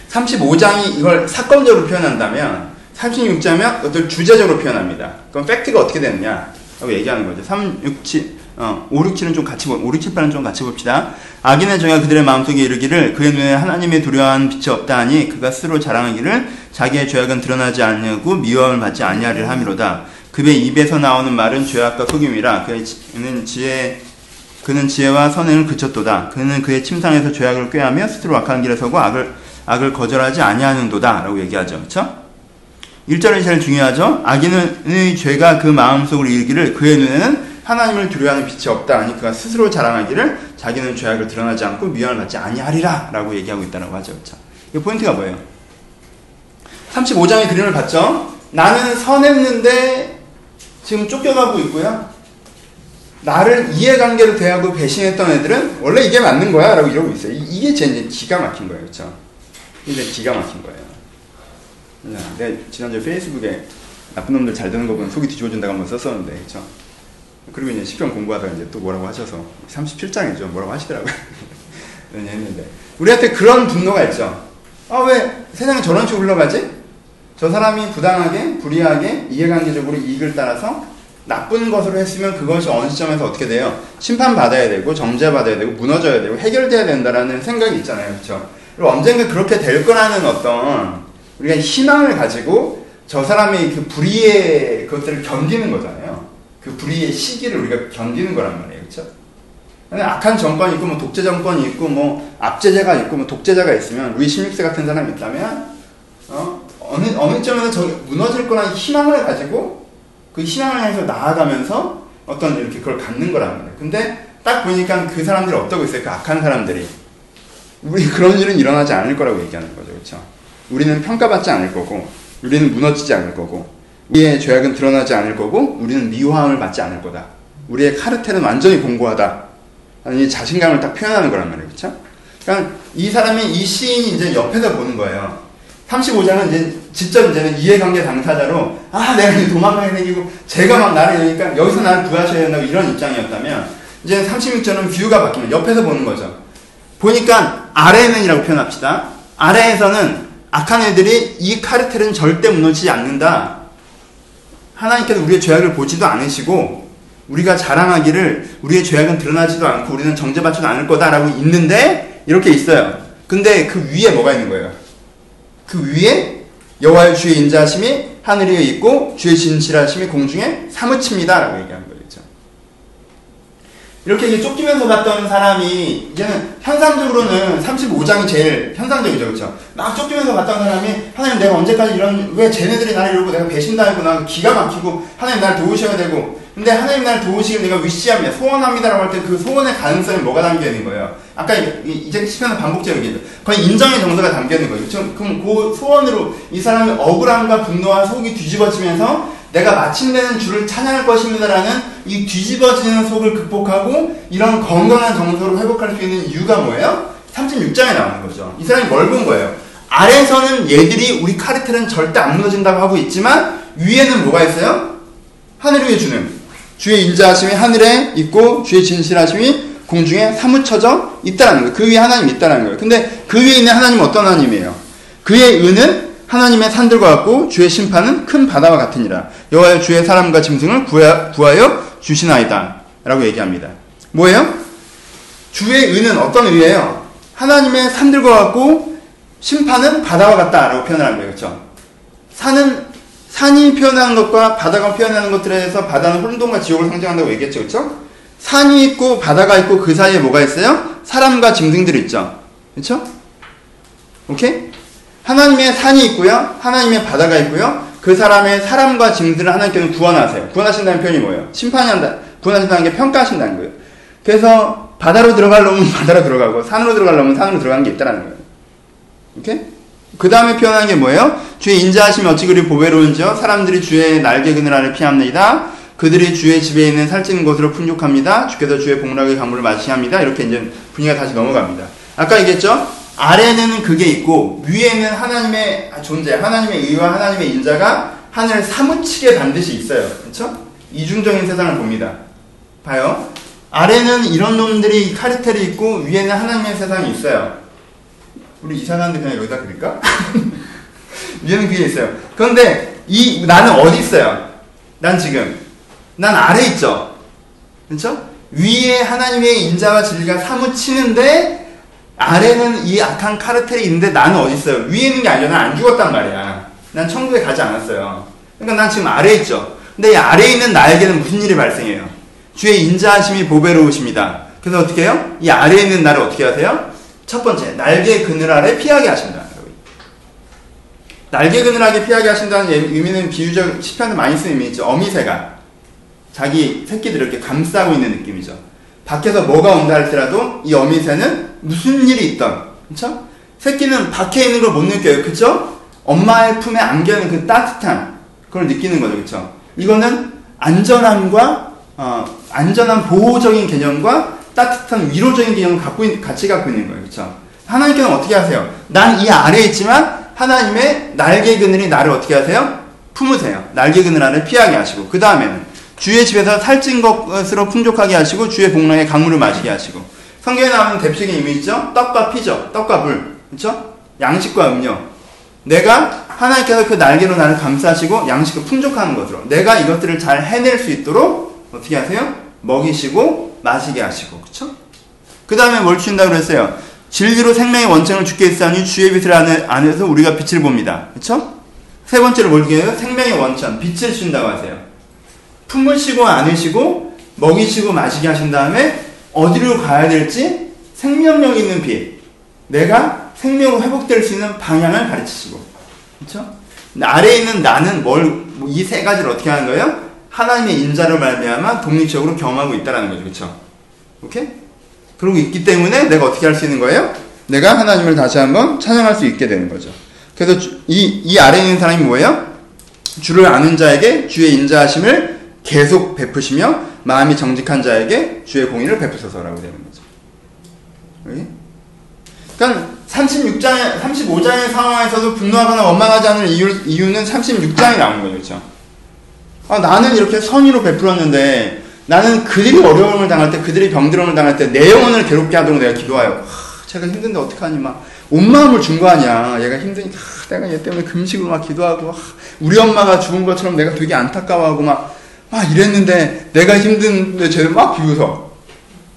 35장이 이걸 사건적으로 표현한다면 36장이면 어떤 주제적으로 표현합니다. 그럼 팩트가 어떻게 되느냐? 라고 얘기하는 거죠. 3, 6, 7, 어, 5, 6, 7은 좀 같이 보, 5, 6, 7, 8은 좀 같이 봅시다. 악인의 정야 그들의 마음속에 이르기를 그의 눈에 하나님의 두려워한 빛이 없다 하니 그가 스스로 자랑하기를 자기의 죄악은 드러나지 않냐고 미워함을 받지 아니하리라 함이로다. 그의 입에서 나오는 말은 죄악과 흑임이라 그는 지혜 그는 지혜와 선행을 그쳤도다. 그는 그의 침상에서 죄악을 꾀하며 스스로 악한 길에 서고 악을 악을 거절하지 아니하는도다라고 얘기하죠. 그렇죠? 1절이 제일 중요하죠. 악인의 죄가 그 마음속으로 이르기를 그의 눈에는 하나님을 두려워하는 빛이 없다. 아니 그가 스스로 자랑하기를 자기는 죄악을 드러나지 않고 미움을 받지 아니하리라 라고 얘기하고 있다고 하죠. 그렇죠? 이 포인트가 뭐예요? 35장의 그림을 봤죠? 나는 선했는데 지금 쫓겨가고 있고요. 나를 이해관계로 대하고 배신했던 애들은 원래 이게 맞는 거야 라고 이러고 있어요. 이게 제 기가 막힌 거예요. 그렇죠? 이제 기가 막힌 거예요. 내가 지난주에 페이스북에 나쁜 놈들 잘 되는 거 보면 속이 뒤집어진다고 한번 썼었는데, 그쵸? 그리고 이제 시편 공부하다가 이제 또 뭐라고 하셔서, 37장이죠. 뭐라고 하시더라고요. [LAUGHS] 했는데. 우리한테 그런 분노가 있죠. 아, 왜 세상에 저런 식으로 흘러가지? 저 사람이 부당하게, 불이하게, 이해관계적으로 이익을 따라서 나쁜 것으로 했으면 그것이 어느 시점에서 어떻게 돼요? 심판받아야 되고, 정죄받아야 되고, 무너져야 되고, 해결돼야 된다라는 생각이 있잖아요. 그쵸? 그리고 언젠가 그렇게 될 거라는 어떤 우리가 희망을 가지고 저 사람의 그 불의의 것들을 견디는 거잖아요. 그 불의의 시기를 우리가 견디는 거란 말이에요. 그렇죠? 악한 정권이 있고 뭐 독재 정권이 있고 뭐 압제자가 있고 뭐 독재자가 있으면 루이 16세 같은 사람이 있다면 어? 어느 어느 점에서 저 무너질 거라는 희망을 가지고 그 희망을 향해서 나아가면서 어떤 이렇게 그걸 갖는 거란 말이에요. 근데 딱 보니까 그 사람들이 어떠고 있어요? 그 악한 사람들이 우리 그런 일은 일어나지 않을 거라고 얘기하는 거죠. 그렇죠? 우리는 평가받지 않을 거고, 우리는 무너지지 않을 거고, 우리의 죄악은 드러나지 않을 거고, 우리는 미워함을 받지 않을 거다. 우리의 카르텔은 완전히 공고하다. 아니 자신감을 딱 표현하는 거란 말이에요. 그렇죠? 그러니까 이 사람이 이 시인이 이제 옆에서 보는 거예요. 35장은 이제 직접 이제는 이해관계 당사자로 아 내가 이제 도망가게 생기고 제가 막 나를 여니까 여기서 나를 구하셔야 된다고 이런 입장이었다면 이제 36절은 뷰가 바뀌면 옆에서 보는 거죠. 보니까 아래는이라고 표현합시다. 아래에서는 악한 애들이 이 카르텔은 절대 무너지지 않는다. 하나님께서 우리의 죄악을 보지도 않으시고 우리가 자랑하기를 우리의 죄악은 드러나지도 않고 우리는 정죄받지도 않을 거다라고 있는데 이렇게 있어요. 근데 그 위에 뭐가 있는 거예요? 그 위에 여호와의 주의 인자하심이 하늘에 있고 주의 진실하심이 공중에 사무칩니다라고 거예요. 이렇게 이제 쫓기면서 갔던 사람이 이제는 현상적으로는 35장이 제일 현상적이죠, 그렇죠? 막 쫓기면서 갔던 사람이 하나님 내가 언제까지 이런 왜 쟤네들이 나를 이러고 내가 배신당하고 나 기가 막히고 하나님 나를 도우셔야 되고 근데 하나님 나를 도우시길 내가 위시합니다, 소원합니다라고 할 때 그 소원의 가능성이 뭐가 담겨 있는 거예요? 아까 이제 시편은 반복적이죠. 거의 인정의 정서가 담겨 있는 거예요. 그럼 그 소원으로 이 사람의 억울함과 분노와 속이 뒤집어지면서 내가 마침내는 주를 찬양할 것입니다라는 이 뒤집어지는 속을 극복하고 이런 건강한 정서로 회복할 수 있는 이유가 뭐예요? 36장에 나오는 거죠. 이 사람이 뭘 본 거예요? 아래에서는 얘들이 우리 카르텔은 절대 안 무너진다고 하고 있지만 위에는 뭐가 있어요? 하늘 위에 주는 주의 인자하심이 하늘에 있고 주의 진실하심이 공중에 사무쳐져 있다라는 거예요. 그 위에 하나님이 있다라는 거예요. 근데 그 위에 있는 하나님은 어떤 하나님이에요? 그의 은은 하나님의 산들과 같고 주의 심판은 큰 바다와 같으니라. 여호와의 주의 사람과 짐승을 구하여 주시나이다. 라고 얘기합니다. 뭐예요? 주의 의는 어떤 의예요? 하나님의 산들과 같고 심판은 바다와 같다라고 표현하는 거예요. 그렇죠? 산은 산이 표현하는 것과 바다가 표현하는 것들에 대해서 바다는 혼돈과 지옥을 상징한다고 얘기했죠. 그렇죠? 산이 있고 바다가 있고 그 사이에 뭐가 있어요? 사람과 짐승들이 있죠. 그렇죠? 오케이? 하나님의 산이 있고요. 하나님의 바다가 있고요. 그 사람의 사람과 짐승들을 하나님께서 구원하세요. 구원하신다는 표현이 뭐예요? 심판한다. 구원하신다는 게 평가하신다는 거예요. 그래서 바다로 들어갈 놈은 [LAUGHS] 바다로 들어가고 산으로 들어갈 놈은 산으로 들어가는 게 있다는 거예요. 오케이? 그 다음에 표현한 게 뭐예요? 주의 인자하심이 어찌 그리 보배로운지요? 사람들이 주의 날개 그늘 아래 피합니다. 그들이 주의 집에 있는 살찌는 곳으로 풍족합니다. 주께서 주의 복락의 강물을 마시게 합니다. 이렇게 이제 분위기가 다시 넘어갑니다. 아까 얘기했죠? 아래는 그게 있고 위에는 하나님의 존재, 하나님의 의와 하나님의 인자가 하늘을 사무치게 반드시 있어요. 그렇죠? 이중적인 세상을 봅니다. 봐요. 아래는 이런 놈들이 카르텔이 있고 위에는 하나님의 세상이 있어요. 우리 이사가는데 그냥 여기다 그릴까? [LAUGHS] 위에는 그게 있어요. 그런데 이 나는 어디 있어요? 난 지금 난 아래 있죠. 그렇죠? 위에 하나님의 인자와 진리가 사무치는데 아래는 이 악한 카르텔이 있는데 나는 어디 있어요? 위에 있는 게 아니라 난 안 죽었단 말이야. 난 천국에 가지 않았어요. 그러니까 난 지금 아래 있죠. 근데 이 아래에 있는 나에게는 무슨 일이 발생해요? 주의 인자하심이 보배로우십니다. 그래서 어떻게 해요? 이 아래에 있는 나를 어떻게 하세요? 첫 번째, 날개 그늘 아래 피하게 하신다. 날개 그늘하게 피하게 하신다는 의미는 비유적 시편에 많이 쓰는 의미있죠. 어미새가 자기 새끼들을 이렇게 감싸고 있는 느낌이죠. 밖에서 뭐가 온다 할지라도 이 어미새는 무슨 일이 있던, 그쵸? 새끼는 밖에 있는 걸 못 느껴요. 그쵸? 엄마의 품에 안겨는 그 따뜻한, 그걸 느끼는 거죠. 그쵸? 이거는 안전함과, 어, 안전한 보호적인 개념과 따뜻한 위로적인 개념을 갖고 있, 같이 갖고 있는 거예요. 그쵸? 하나님께는 어떻게 하세요? 난 이 아래에 있지만 하나님의 날개 그늘이 나를 어떻게 하세요? 품으세요. 날개 그늘 안에 피하게 하시고. 그 다음에는 주의 집에서 살찐 것으로 풍족하게 하시고 주의 복랑에 강물을 마시게 하시고 성경에 나오는 대표적인 의미 있죠? 떡과 피죠. 떡과 물. 그렇죠? 양식과 음료. 내가 하나님께서 그 날개로 나를 감싸시고 양식을 풍족하는 것으로 내가 이것들을 잘 해낼 수 있도록 어떻게 하세요? 먹이시고 마시게 하시고 그렇죠? 그 다음에 뭘 주신다고 그랬어요? 진리로 생명의 원천을 주께 있사니 주의 빛을 안에서 우리가 빛을 봅니다. 그렇죠? 세 번째로 뭘 주게요? 생명의 원천, 빛을 주신다고 하세요. 품으시고 안으시고 먹이시고 마시게 하신 다음에 어디로 가야 될지 생명력 있는 빛. 내가 생명 회복될 수 있는 방향을 가르치시고. 그렇죠? 아래에 있는 나는 뭘 이 세 가지를 어떻게 하는 거예요? 하나님의 인자로 말미암아 독립적으로 경험하고 있다라는 거죠. 그렇죠? 오케이? 그러고 있기 때문에 내가 어떻게 할 수 있는 거예요? 내가 하나님을 다시 한번 찬양할 수 있게 되는 거죠. 그래서 이, 이 아래에 있는 사람이 뭐예요? 주를 아는 자에게 주의 인자하심을 계속 베푸시며 마음이 정직한 자에게 주의 공의를 베푸소서라고 되는 거죠. 그러니까 36장, 35장의 상황에서도 분노하거나 원망하지 않는 이유, 이유 는 36장에 나오는 거죠. 그렇죠? 아, 나는 이렇게 선의로 베풀었는데 나는 그들이 어려움을 당할 때, 그들이 병들음을 당할 때 내 영혼을 괴롭게 하도록 내가 기도하여. 하, 제가 힘든데 어떡하니 막 온 마음을 준 거 아니야. 얘가 힘드니까 하, 내가 얘 때문에 금식으로 막 기도하고 하, 우리 엄마가 죽은 것처럼 내가 되게 안타까워하고 막 아, 이랬는데 내가 힘든데 쟤는 막 비웃어.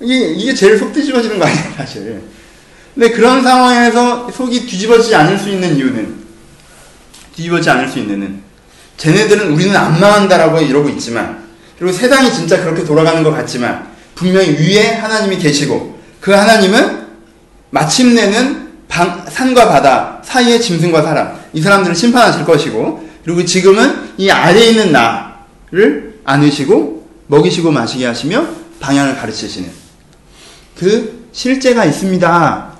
이게, 이게 제일 속 뒤집어지는 거 아니야, 사실. 근데 그런 상황에서 속이 뒤집어지지 않을 수 있는 이유는, 뒤집어지지 않을 수 있는, 쟤네들은 우리는 안 망한다라고 이러고 있지만, 그리고 세상이 진짜 그렇게 돌아가는 것 같지만, 분명히 위에 하나님이 계시고, 그 하나님은 마침내는 방, 산과 바다 사이에 짐승과 사람, 이 사람들을 심판하실 것이고, 그리고 지금은 이 아래에 있는 나를 안으시고 먹이시고 마시게 하시며 방향을 가르치시는 그 실제가 있습니다.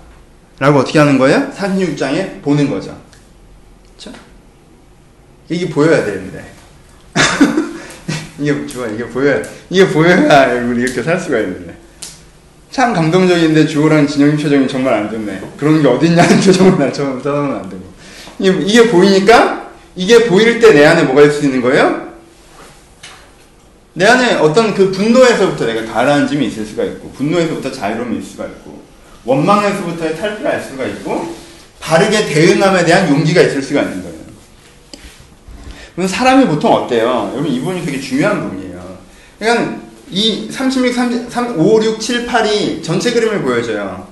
라고 어떻게 하는 거예요? 46장에 보는 거죠. 그렇죠? 이게 보여야 되는데. [LAUGHS] 이게 좋아, 이게 보여야, 이게 보여야 우리 이렇게 살 수가 있는데. 참 감동적인데 주호랑 진영이 표정이 정말 안 좋네. 그런 게 어딨냐는 [LAUGHS] 표정을 날 쳐다보면 안 되고. 이게, 이게 보이니까, 이게 보일 때 내 안에 뭐가 있을 수 있는 거예요? 내 안에 어떤 그 분노에서부터 내가 가라앉음이 있을 수가 있고, 분노에서부터 자유로움이 있을 수가 있고, 원망에서부터의 탈피가 있을 수가 있고, 바르게 대응함에 대한 용기가 있을 수가 있는 거예요. 그럼 사람이 보통 어때요? 여러분, 이 부분이 되게 중요한 부분이에요. 그러니까 이 36, 30, 3, 5, 6, 7, 8이 전체 그림을 보여줘요.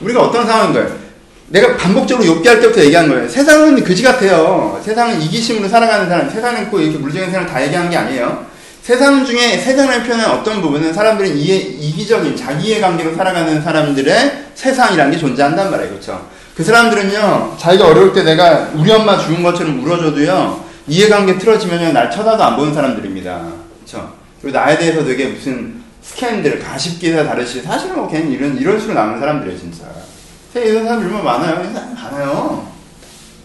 우리가 어떤 상황인 거예요? 내가 반복적으로 욕기할 때부터 얘기한 거예요. 세상은 그지 같아요. 세상은 이기심으로 살아가는 사람, 세상은 꼭 이렇게 물질적인 세상을 다 얘기하는 게 아니에요. 세상 중에 세상을 표현하는 어떤 부분은 사람들은 이해, 이기적인 자기의 관계로 살아가는 사람들의 세상이라는 게 존재한단 말이에요. 그렇죠? 그 사람들은요, 자기가 어려울 때 내가 우리 엄마 죽은 것처럼 울어줘도요, 이해관계 틀어지면요, 날 쳐다도 안 보는 사람들입니다. 그렇죠? 그리고 나에 대해서 되게 무슨 스캔들, 가십 기사 다르시 사실은 뭐 걔는 이런, 이런 식으로 나오는 사람들이에요, 진짜. 세상에 이런 사람들 얼마나 많아요. 세상에 많아요.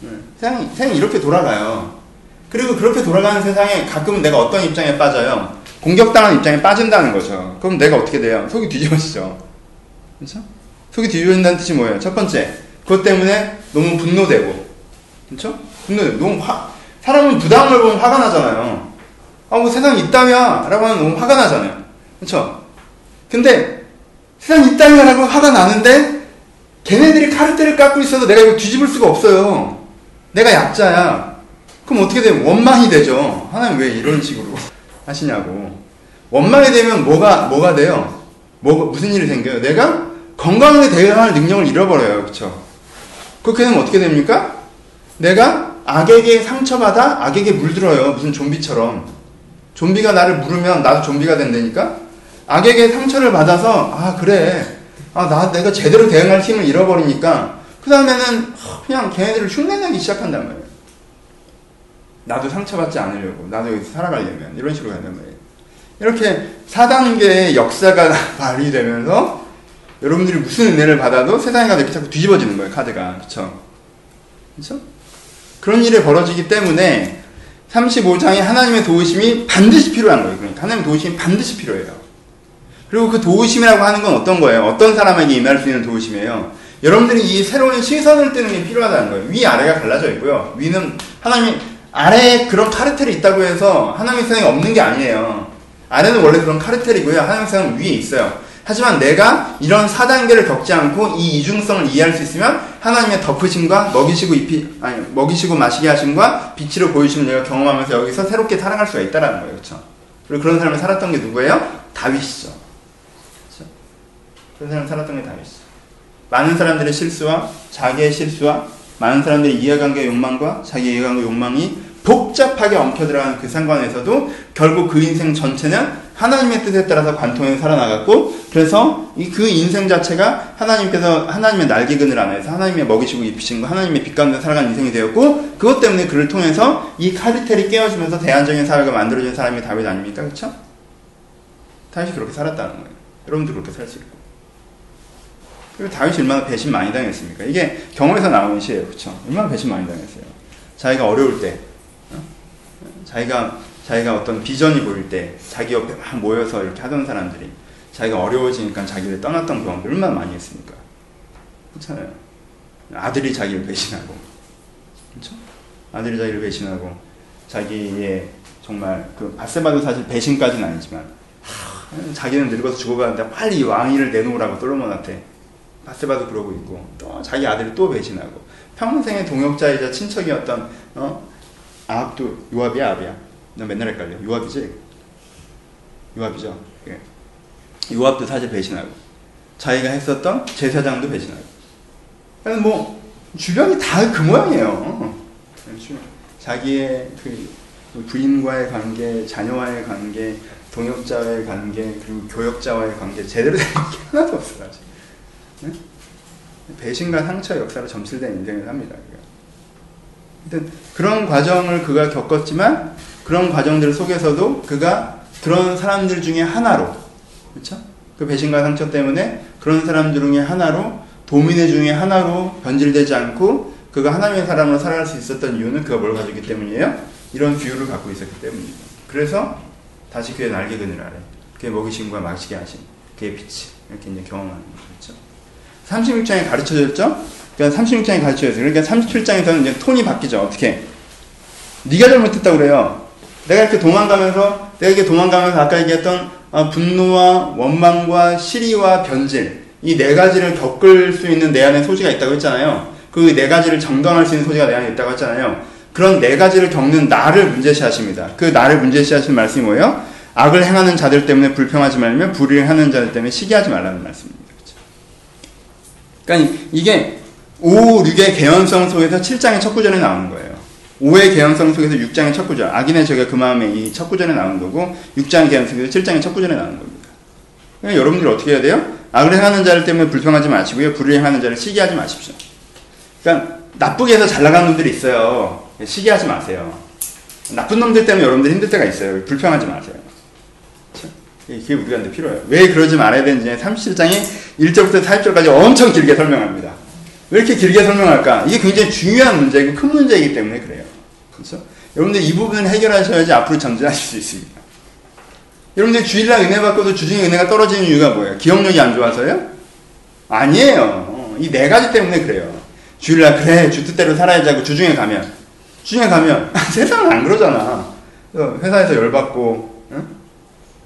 네. 세상이, 세상이 이렇게 돌아가요. 그리고 그렇게 돌아가는 세상에 가끔은 내가 어떤 입장에 빠져요? 공격당하는 입장에 빠진다는 거죠. 그럼 내가 어떻게 돼요? 속이 뒤집어지죠. 그렇죠? 속이 뒤집어진다는 뜻이 뭐예요? 첫 번째, 그것 때문에 너무 분노되고, 그렇죠? 분노되고, 너무 화, 사람은 부당함을 보면 화가 나잖아요. 아, 뭐 세상에 있다며? 라고 하면 너무 화가 나잖아요. 그렇죠? 근데 세상에 있다며? 라고 화가 나는데 걔네들이 카르텔을 깎고 있어도 내가 이거 뒤집을 수가 없어요. 내가 약자야. 그럼 어떻게 돼요? 원망이 되죠. 하나님 왜 이런 식으로 하시냐고. 원망이 되면 뭐가, 뭐가 돼요? 뭐, 무슨 일이 생겨요? 내가 건강하게 대응할 능력을 잃어버려요. 그쵸? 그렇게 되면 어떻게 됩니까? 내가 악에게 상처받아 악에게 물들어요. 무슨 좀비처럼. 좀비가 나를 물으면 나도 좀비가 된다니까? 악에게 상처를 받아서, 아, 그래. 아, 나, 내가 제대로 대응할 힘을 잃어버리니까, 그 다음에는 그냥 걔네들을 흉내내기 시작한단 말이에요. 나도 상처받지 않으려고, 나도 여기서 살아가려면, 이런 식으로 간단 말이에요. 이렇게 4단계의 역사가 [LAUGHS] 발휘되면서, 여러분들이 무슨 은혜를 받아도 세상에 가서 이렇게 자꾸 뒤집어지는 거예요, 카드가. 그쵸? 그쵸? 그런 일이 벌어지기 때문에, 35장에 하나님의 도우심이 반드시 필요한 거예요. 그러니까 하나님의 도우심이 반드시 필요해요. 그리고 그 도우심이라고 하는 건 어떤 거예요? 어떤 사람에게 임할 수 있는 도우심이에요? 여러분들이 이 새로운 시선을 뜨는 게 필요하다는 거예요. 위 아래가 갈라져 있고요. 위는 하나님이 아래에 그런 카르텔이 있다고 해서 하나님의 세상에 없는 게 아니에요. 아래는 원래 그런 카르텔이고요. 하나님의 세상은 위에 있어요. 하지만 내가 이런 4단계를 겪지 않고 이 이중성을 이해할 수 있으면 하나님의 덮으심과 먹이시고 입히 아니 먹이시고 마시게 하심과 빛으로 보이심을 내가 경험하면서 여기서 새롭게 살아갈 수가 있다라는 거예요. 그렇죠? 그리고 그런 사람을 살았던 게 누구예요? 다윗이죠. 그렇죠? 그런 사람 살았던 게 다윗이죠. 많은 사람들의 실수와 자기의 실수와 많은 사람들의 이해관계 욕망과 자기 이해관계 욕망이 복잡하게 엉켜 들어가는 그 상관에서도 결국 그 인생 전체는 하나님의 뜻에 따라서 관통해 살아나갔고 그래서 이그 인생 자체가 하나님께서 하나님의 날개근을 안에서 하나님의 먹이시고 입히신 거 하나님의 빛 가운데 살아가는 인생이 되었고 그것 때문에 그를 통해서 이 카르텔이 깨어지면서 대안적인 사회가 만들어진 사람이 다윗 아닙니까 그렇죠? 다윗이 그렇게 살았다는 거예요. 여러분도 그렇게 살 수 있고 그리고 다윗이 얼마나 배신 많이 당했습니까? 이게 경험에서 나오는 시예요 그렇죠? 얼마나 배신 많이 당했어요. 자기가 어려울 때 어? 자기가 자기가 어떤 비전이 보일 때 자기 옆에 막 모여서 이렇게 하던 사람들이 자기가 어려워지니까 자기를 떠났던 경험들 얼마나 많이 했습니까? 그렇잖아요. 아들이 자기를 배신하고, 그렇죠? 아들이 자기를 배신하고 자기의 정말 그 바세바도 사실 배신까지는 아니지만 하, 자기는 늙어서 죽어가는데 빨리 왕위를 내놓으라고 솔로몬한테 바세바도 그러고 있고 또 자기 아들을 또 배신하고 평생의 동역자이자 친척이었던 어? 아합도 요압이야 아비야 나 맨날 헷갈려. 요압이지? 요압이죠. 예. 요압도 사실 배신하고 자기가 했었던 제사장도 배신하고. 뭐 주변이 다 그 모양이에요. 자기의 그 부인과의 관계, 자녀와의 관계, 동역자와의 관계, 그리고 교역자와의 관계 제대로 된 관계 하나도 없어요. 아직. 네? 배신과 상처 역사로 점실된 인생을. 일단 그런 과정을 그가 겪었지만 그런 과정들 속에서도 그가 그런 사람들 중에 하나로 그렇죠? 그 배신과 상처 때문에 그런 사람들 중에 하나로 도민의 중에 하나로 변질되지 않고 그가 하나님의 사람으로 살아갈 수 있었던 이유는 그가 뭘 있기 때문이에요? 이런 비유를 갖고 있었기 때문입니다. 그래서 다시 그의 날개 그늘 아래 그의 먹이심과 마시게 하신 그의 빛이 이렇게 이제 경험하는 거죠. 36장에 가르쳐졌죠? 그러니까 36장에 가르쳐졌어요. 그러니까 37장에서는 이제 톤이 바뀌죠. 어떻게? 네가 잘못했다고 그래요. 내가 이렇게 도망가면서 내가 이렇게 도망가면서 아까 얘기했던 어, 분노와 원망과 시리와 변질 이 네 가지를 겪을 수 있는 내 안에 소지가 있다고 했잖아요. 그 네 가지를 정당할 수 있는 소지가 내 안에 있다고 했잖아요. 그런 네 가지를 겪는 나를 문제시하십니다. 그 나를 문제시하신 말씀이 뭐예요? 악을 행하는 자들 때문에 불평하지 말며 불의를 하는 자들 때문에 시기하지 말라는 말씀입니다. 그러니까 이게 5, 6의 개연성 속에서 7장의 첫 구절에 나오는 거예요. 5의 개연성 속에서 6장의 첫 구절. 악인의 제가 그 마음에 이 첫 구절에 나오는 거고 6장의 개연성 속에서 7장의 첫 구절에 나오는 겁니다. 그러니까 여러분들이 어떻게 해야 돼요? 악을 행하는 자들 때문에 불평하지 마시고요. 불의를 행하는 자를 시기하지 마십시오. 그러니까 나쁘게 해서 잘 나가는 놈들이 있어요. 시기하지 마세요. 나쁜 놈들 때문에 여러분들 힘들 때가 있어요. 불평하지 마세요. 이게 우리가 근데 필요해요. 왜 그러지 말아야 되는지 37장에 1절부터 4절까지 엄청 길게 설명합니다. 왜 이렇게 길게 설명할까? 이게 굉장히 중요한 문제이고 큰 문제이기 때문에 그래요. 그렇죠? 여러분들 이 부분을 해결하셔야지 앞으로 전진하실 수 있습니다. 여러분들 주일날 은혜 받고도 주중에 은혜가 떨어지는 이유가 뭐예요? 기억력이 안 좋아서요? 아니에요. 이 네 가지 때문에 그래요. 주일날 그래 주 뜻대로 살아야지 하고 주중에 가면 주중에 가면 [LAUGHS] 세상은 안 그러잖아. 회사에서 열받고 응?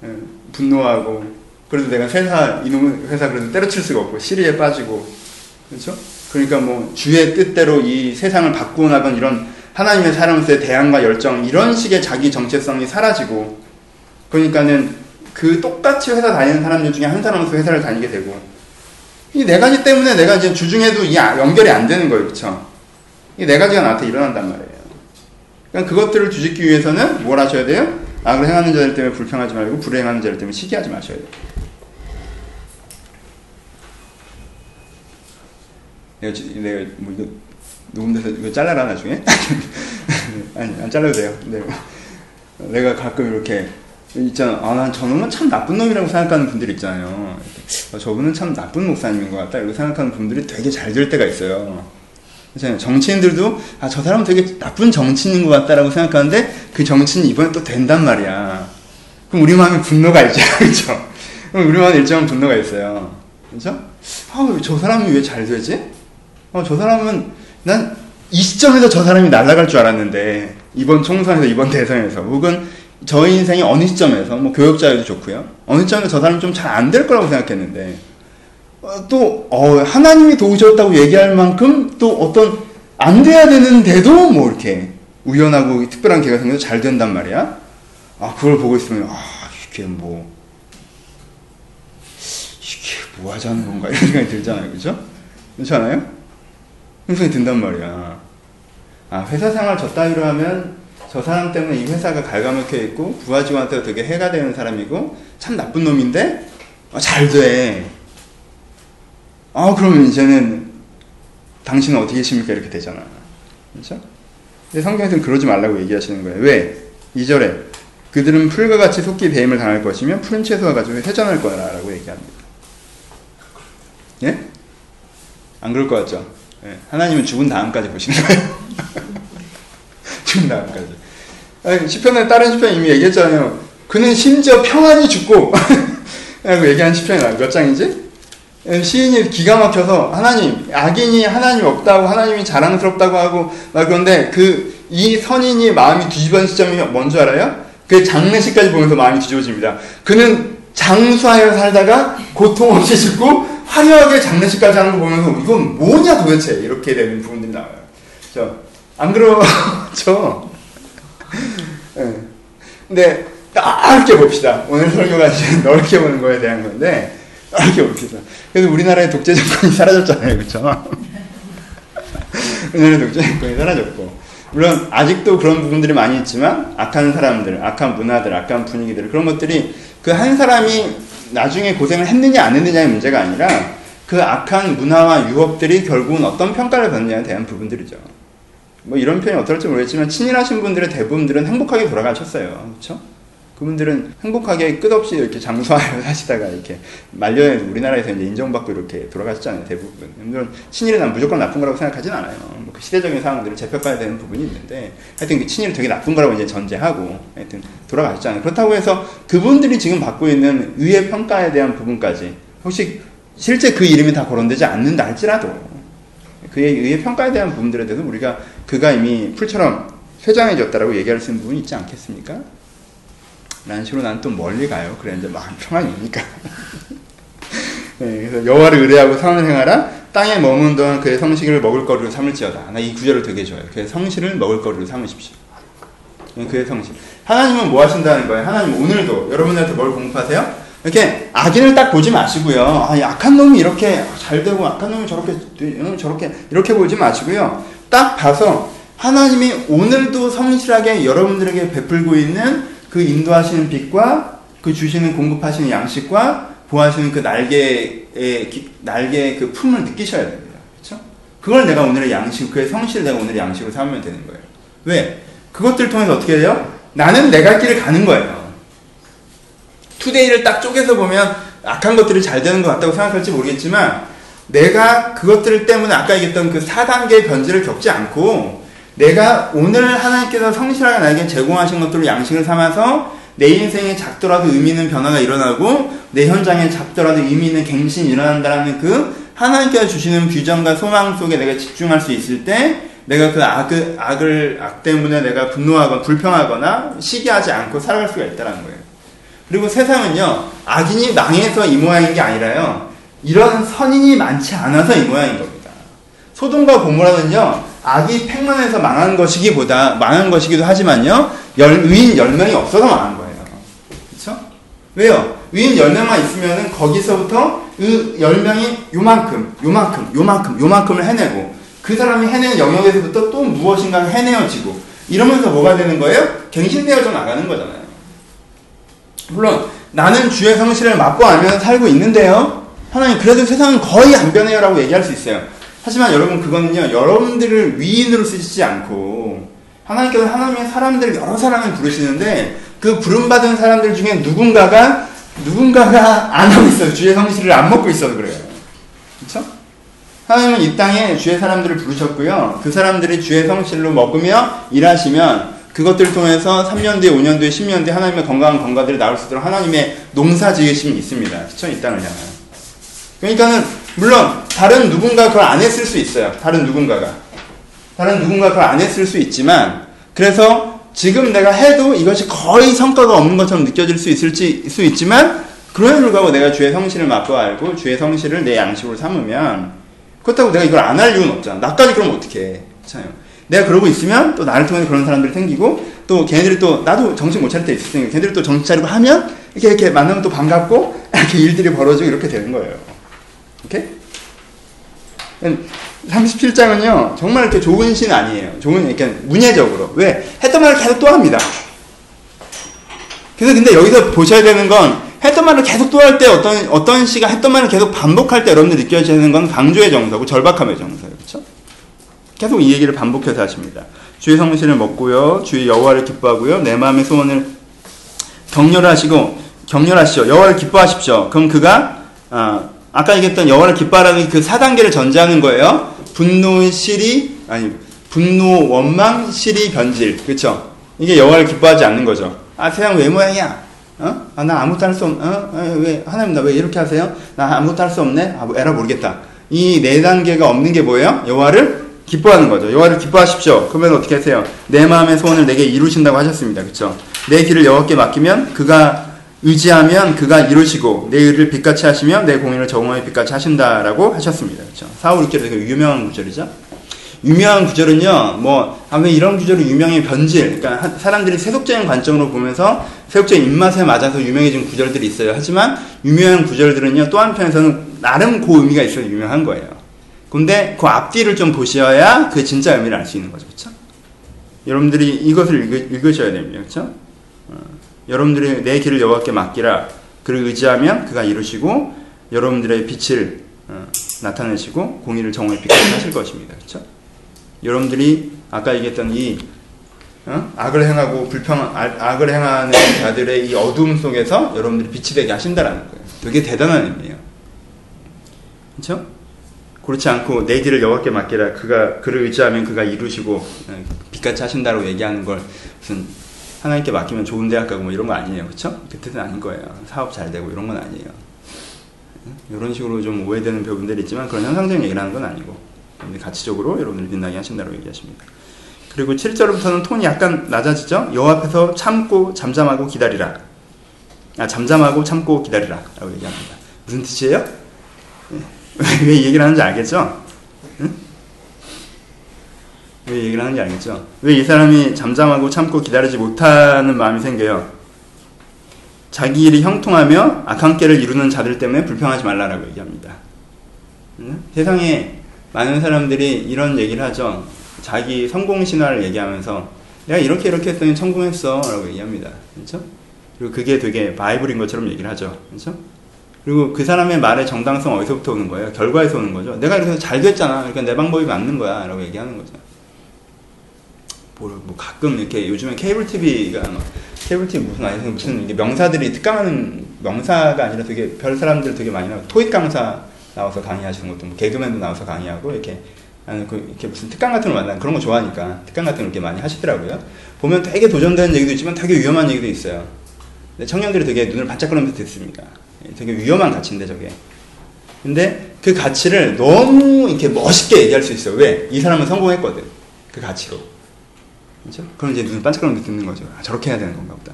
응, 분노하고 그래도 내가 회사 이놈 회사 그래도 때려칠 수가 없고 시리에 빠지고 그렇죠? 그러니까 뭐 주의 뜻대로 이 세상을 바꾸어 나간 이런 하나님의 사람으로서의 대안과 열정 이런 식의 자기 정체성이 사라지고 그러니까는 그 똑같이 회사 다니는 사람들 중에 한 사람으로서 회사를 다니게 되고 이 네 가지 때문에 내가 이제 주중에도 이 아, 연결이 안 되는 거예요, 그렇죠? 이 네 가지가 나한테 일어난단 말이에요. 그러니까 그것들을 뒤집기 위해서는 뭘 하셔야 돼요? 악을 행하는 자들 때문에 불평하지 말고 불행하는 자들 때문에 시기하지 마셔야 돼요. 내가, 내가 뭐 이거 녹음돼서 이거 잘라라 나중에? [LAUGHS] 아니 안 잘라도 돼요. 네. 내가 가끔 이렇게 있잖아. 아, 난 저놈은 참 나쁜 놈이라고 생각하는 분들 있잖아요. 아, 저분은 참 나쁜 목사님인 것 같다. 이렇게 생각하는 분들이 되게 잘 될 때가 있어요. 정치인들도 아, 저 사람은 되게 나쁜 정치인인 것 같다라고 생각하는데 그 정치인이 이번에 또 된단 말이야. 그럼 우리 마음에 분노가 있죠. [LAUGHS] 그렇죠? 그럼 우리 마음에 일정한 분노가 있어요. 그렇죠? 아, 저 사람이 왜 잘 되지? 어, 저 사람은 난 이 시점에서 저 사람이 날아갈 줄 알았는데 이번 총선에서 이번 대선에서 혹은 저희 인생의 어느 시점에서 뭐 교역자에도 좋고요. 어느 시점에서 저 사람이 좀잘 안 될 거라고 생각했는데 어, 또 어, 하나님이 도우셨다고 얘기할 만큼 또 어떤 안 돼야 되는데도 뭐 이렇게 우연하고 특별한 계가 생겨서 잘 된단 말이야. 아 그걸 보고 있으면 아 이게 뭐 이게 뭐 하자는 건가 이런 생각이 들잖아요? 그렇지 않아요? 생각이 든단 말이야. 아 회사 생활 저 따위로 하면 저 사람 때문에 이 회사가 갉아먹혀 있고 부하 직원한테 되게 해가 되는 사람이고 참 나쁜 놈인데 아, 잘 돼. 아 그러면 이제는 당신은 어떻게 계십니까 이렇게 되잖아. 그렇죠? 근데 성경에서는 그러지 말라고 얘기하시는 거예요. 왜? 2절에 그들은 풀과 같이 속기 배임을 당할 것이며 푸른 채소와 가지고 회전할 거라라고 얘기합니다. 예? 안 그럴 것 같죠? 예. 하나님은 죽은 다음까지 보시는 거예요. [LAUGHS] 죽은 다음까지. 아니, 시편에 다른 시편 이미 얘기했잖아요. 그는 심지어 평안히 죽고 [LAUGHS] 라고 얘기한 시편이 몇 장이지? 예, 시인이 기가 막혀서 하나님 악인이 하나님 없다고 하나님이 자랑스럽다고 하고 막 그런데 그 이 선인이 마음이 뒤집어진 시점이 뭔지 알아요? 그 장례식까지 보면서 마음이 뒤집어집니다. 그는 장수하여 살다가 고통 없이 죽고 화려하게 장례식까지 하는 거 보면서 이건 뭐냐 도대체 이렇게 되는 부분들이 나와요. 저안 그러죠? 네. 근데 넓게 봅시다. 오늘 설교가 이제 넓게 보는 거에 대한 건데 넓게 봅시다. 그래서 우리나라의 독재 정권이 사라졌잖아요, 그렇죠? 우리나라의 독재 정권이 사라졌고 물론 아직도 그런 부분들이 많이 있지만 악한 사람들, 악한 문화들, 악한 분위기들 그런 것들이 그 한 사람이 나중에 고생을 했느냐 안 했느냐의 문제가 아니라 그 악한 문화와 유업들이 결국은 어떤 평가를 받느냐에 대한 부분들이죠. 뭐 이런 표현이 어떨지 모르겠지만 친일하신 분들의 대부분들은 행복하게 돌아가셨어요. 그렇죠? 그분들은 행복하게 끝없이 이렇게 장수하여 [LAUGHS] 사시다가 이렇게 말년에 우리나라에서 이제 인정받고 이렇게 돌아가셨잖아요, 대부분. 물론 친일이 난 무조건 나쁜 거라고 생각하진 않아요. 뭐 그 시대적인 상황들을 재평가해야 되는 부분이 있는데 하여튼 그 친일이 되게 나쁜 거라고 이제 전제하고 하여튼 돌아가셨잖아요. 그렇다고 해서 그분들이 지금 받고 있는 의의 평가에 대한 부분까지 혹시 실제 그 이름이 다 거론되지 않는다 할지라도 그의 의의 평가에 대한 부분들에 대해서 우리가 그가 이미 풀처럼 쇠장해졌다라고 얘기할 수 있는 부분이 있지 않겠습니까? 라는 식으로 난 또 멀리 가요. 그래, 이제 마음 평안이니까. [LAUGHS] 네, 그래서 여호와를 의뢰하고 상을 행하라. 땅에 머문 동안 그의 성식을 먹을 거리로 삼을지어다. 나 이 구절을 되게 좋아해요. 그의 성실을 먹을 거리로 삼으십시오. 그의 성실. 하나님은 뭐 하신다는 거예요? 하나님 오늘도 여러분들한테 뭘 공급하세요? 이렇게 악인을 딱 보지 마시고요. 아, 약한 놈이 이렇게 잘 되고 악한 놈이 저렇게 응, 저렇게 이렇게 보지 마시고요. 딱 봐서 하나님이 오늘도 성실하게 여러분들에게 베풀고 있는 그 인도하시는 빛과 그 주시는 공급하시는 양식과 보하시는 그 날개의 기- 날개의 그 품을 느끼셔야 됩니다. 그렇죠? 그걸 내가 오늘의 양식, 그의 성실을 내가 오늘의 양식으로 삼으면 되는 거예요. 왜? 그것들을 통해서 어떻게 돼요? 나는 내갈 길을 가는 거예요. 투데이를 딱 쪼개서 보면 악한 것들이 잘 되는 것 같다고 생각할지 모르겠지만 내가 그것들 때문에 아까 얘기했던 그 4단계의 변질을 겪지 않고 내가 오늘 하나님께서 성실하게 나에게 제공하신 것들을 양식을 삼아서 내 인생에 작더라도 의미 있는 변화가 일어나고 내 현장에 작더라도 의미 있는 갱신이 일어난다는 그 하나님께서 주시는 비전과 소망 속에 내가 집중할 수 있을 때 내가 그 악을, 악을, 악 때문에 내가 분노하거나 불평하거나 시기하지 않고 살아갈 수가 있다는 거예요. 그리고 세상은요, 악인이 망해서 이 모양인 게 아니라요, 이런 선인이 많지 않아서 이 모양인 겁니다. 소돔과 고모라는요, 악이 팽만해서 망한 것이기보다, 망한 것이기도 하지만요, 열, 의인 10명이 없어서 망한 거예요. 그쵸? 왜요? 의인 10명만 있으면은 거기서부터 그 10명이 요만큼, 요만큼, 요만큼, 요만큼을 해내고, 그 사람이 해내는 영역에서부터 또 무엇인가 해내어지고, 이러면서 뭐가 되는 거예요? 갱신되어져 나가는 거잖아요. 물론 나는 주의 성실을 맛보알면서 살고 있는데요. 하나님 그래도 세상은 거의 안 변해요라고 얘기할 수 있어요. 하지만 여러분 그거는요. 여러분들을 위인으로 쓰시지 않고 하나님께서 하나님의 사람들 여러 사람을 부르시는데 그 부름 받은 사람들 중에 누군가가 누군가가 안 하고 있어요. 주의 성실을 안 먹고 있어서 그래요. 그렇죠? 하나님은 이 땅에 주의 사람들을 부르셨고요. 그 사람들이 주의 성실로 먹으며 일하시면 그것들을 통해서 3년 뒤에, 5년 뒤에, 10년 뒤에 하나님의 건강한 건가들이 나올 수 있도록 하나님의 농사 지으심이 있습니다. 그쵸? 이 땅을 향한. 그러니까는, 물론, 다른 누군가 그걸 안 했을 수 있어요. 다른 누군가가. 다른 누군가 그걸 안 했을 수 있지만, 그래서 지금 내가 해도 이것이 거의 성과가 없는 것처럼 느껴질 수 있을지, 수 있지만, 그럼에도 불구하고 내가 주의 성실을 맛보 알고, 주의 성실을 내 양식으로 삼으면, 그렇다고 내가 이걸 안 할 이유는 없잖아. 나까지 그러면 어떡해. 그렇잖아요. 내가 그러고 있으면 또 나를 통해서 그런 사람들이 생기고 또 걔네들이 또 나도 정신 못 차릴 때 있을 테니까 걔네들이 또 정신 차리고 하면 이렇게 이렇게 만나면 또 반갑고 [LAUGHS] 이렇게 일들이 벌어지고 이렇게 되는 거예요. 오케이? 37장은요 정말 이렇게 좋은 신 아니에요. 좋은 이렇게 문예적으로 왜 했던 말을 계속 또 합니다. 그래서 근데 여기서 보셔야 되는 건 했던 말을 계속 또 할 때 어떤 어떤 시가 했던 말을 계속 반복할 때 여러분들 느껴지는 건 강조의 정서고 절박함의 정서예요. 그렇죠? 계속 이 얘기를 반복해서 하십니다. 주의 성실을 먹고요. 주의 여호와를 기뻐하고요. 내 마음의 소원을 격렬하시고 격렬하시오. 여호와를 기뻐하십시오. 그럼 그가 아, 아까 얘기했던 여호와를 기뻐하라는 그 4단계를 전제하는 거예요. 분노, 실이 아니 분노, 원망, 실이, 변질. 그렇죠? 이게 여호와를 기뻐하지 않는 거죠. 아, 세상 왜 모양이야? 어? 아, 나 아무것도 할 수 없, 어? 아, 왜, 하나님 나 왜 이렇게 하세요? 나 아무것도 할 수 없네? 아, 뭐 에라 모르겠다. 이 네 단계가 없는 게 뭐예요? 여호와를 기뻐하는 거죠. 여호와를 기뻐하십시오. 그러면 어떻게 하세요? 내 마음의 소원을 내게 이루신다고 하셨습니다. 그렇죠? 내 길을 여호와께 맡기면 그가 의지하면 그가 이루시고 내 일을 빛같이 하시면 내 공의를 정오의 빛같이 하신다라고 하셨습니다. 그렇죠? 4, 5, 6절에 되게 유명한 구절이죠. 유명한 구절은요, 뭐, 아, 왜 이런 구절이 유명해? 변질. 그러니까 하- 사람들이 세속적인 관점으로 보면서 세속적인 입맛에 맞아서 유명해진 구절들이 있어요. 하지만 유명한 구절들은요, 또 한편에서는 나름 그 의미가 있어서 유명한 거예요. 근데 그 앞뒤를 좀 보셔야 그 진짜 의미를 알 수 있는 거죠. 그쵸? 여러분들이 이것을 읽으, 읽으셔야 됩니다. 그쵸? 어, 여러분들이 내 길을 여호와께 맡기라. 그를 의지하면 그가 이루시고 여러분들의 빛을 어, 나타내시고 공의를 정오의 빛같이 하실 것입니다. 그렇죠? 여러분들이 아까 얘기했던 이 어? 악을 행하고 불평 악- 악을 행하는 자들의 이 어둠 속에서 여러분들이 빛이 되게 하신다라는 거예요. 되게 대단한 의미예요. 그렇죠? 그렇지 않고 내 길을 여호와께 맡기라. 그가 그를 의지하면 그가 이루시고 어, 빛같이 하신다고 얘기하는 걸 무슨 하나님께 맡기면 좋은 대학 가고 뭐 이런 거 아니에요. 그렇죠? 그 뜻은 아닌 거예요. 사업 잘 되고 이런 건 아니에요. 이런 식으로 좀 오해되는 부분들이 있지만 그런 현상적인 얘기를 하는 건 아니고 가치적으로 여러분을 빛나게 하신다고 얘기하십니다. 그리고 7절부터는 톤이 약간 낮아지죠. 여호와 앞에서 참고 잠잠하고 기다리라. 아 잠잠하고 참고 기다리라 라고 얘기합니다. 무슨 뜻이에요? [LAUGHS] 왜 이 얘기를 하는지 알겠죠? 응? 왜 얘기를 하는지 알겠죠? 왜 이 사람이 잠잠하고 참고 기다리지 못하는 마음이 생겨요? 자기 일이 형통하며 악한 깨를 이루는 자들 때문에 불평하지 말라라고 얘기합니다. 응? 세상에 많은 사람들이 이런 얘기를 하죠. 자기 성공 신화를 얘기하면서 내가 이렇게 이렇게 했더니 성공했어 라고 얘기합니다. 그렇죠? 그리고 그게 되게 바이블인 것처럼 얘기를 하죠. 그렇죠? 그리고 그 사람의 말의 정당성 어디서부터 오는 거예요? 결과에서 오는 거죠. 내가 이렇게 해서 잘 됐잖아. 그러니까 내 방법이 맞는 거야. 라고 얘기하는 거죠. 뭐, 뭐 가끔 이렇게 요즘에 케이블 TV가 케이블 TV 무슨 아니 무슨 이게 명사들이 특강하는 명사가 아니라 되게 별 사람들 되게 많이 나와 토익 강사 나와서 강의하시는 것도 뭐 개그맨도 나와서 강의하고 이렇게 아니 그 이렇게 무슨 특강 같은 걸 만나는 그런 거 좋아하니까 특강 같은 걸 이렇게 많이 하시더라고요. 보면 되게 도전되는 얘기도 있지만 되게 위험한 얘기도 있어요. 근데 청년들이 되게 눈을 반짝 거리면서 듣습니다. 되게 위험한 가치인데 저게. 근데 그 가치를 너무 이렇게 멋있게 얘기할 수 있어요. 왜? 이 사람은 성공했거든. 그 가치로. 그렇죠? 그럼 이제 눈을 반짝거리면서 듣는 거죠. 아, 저렇게 해야 되는 건가 보다.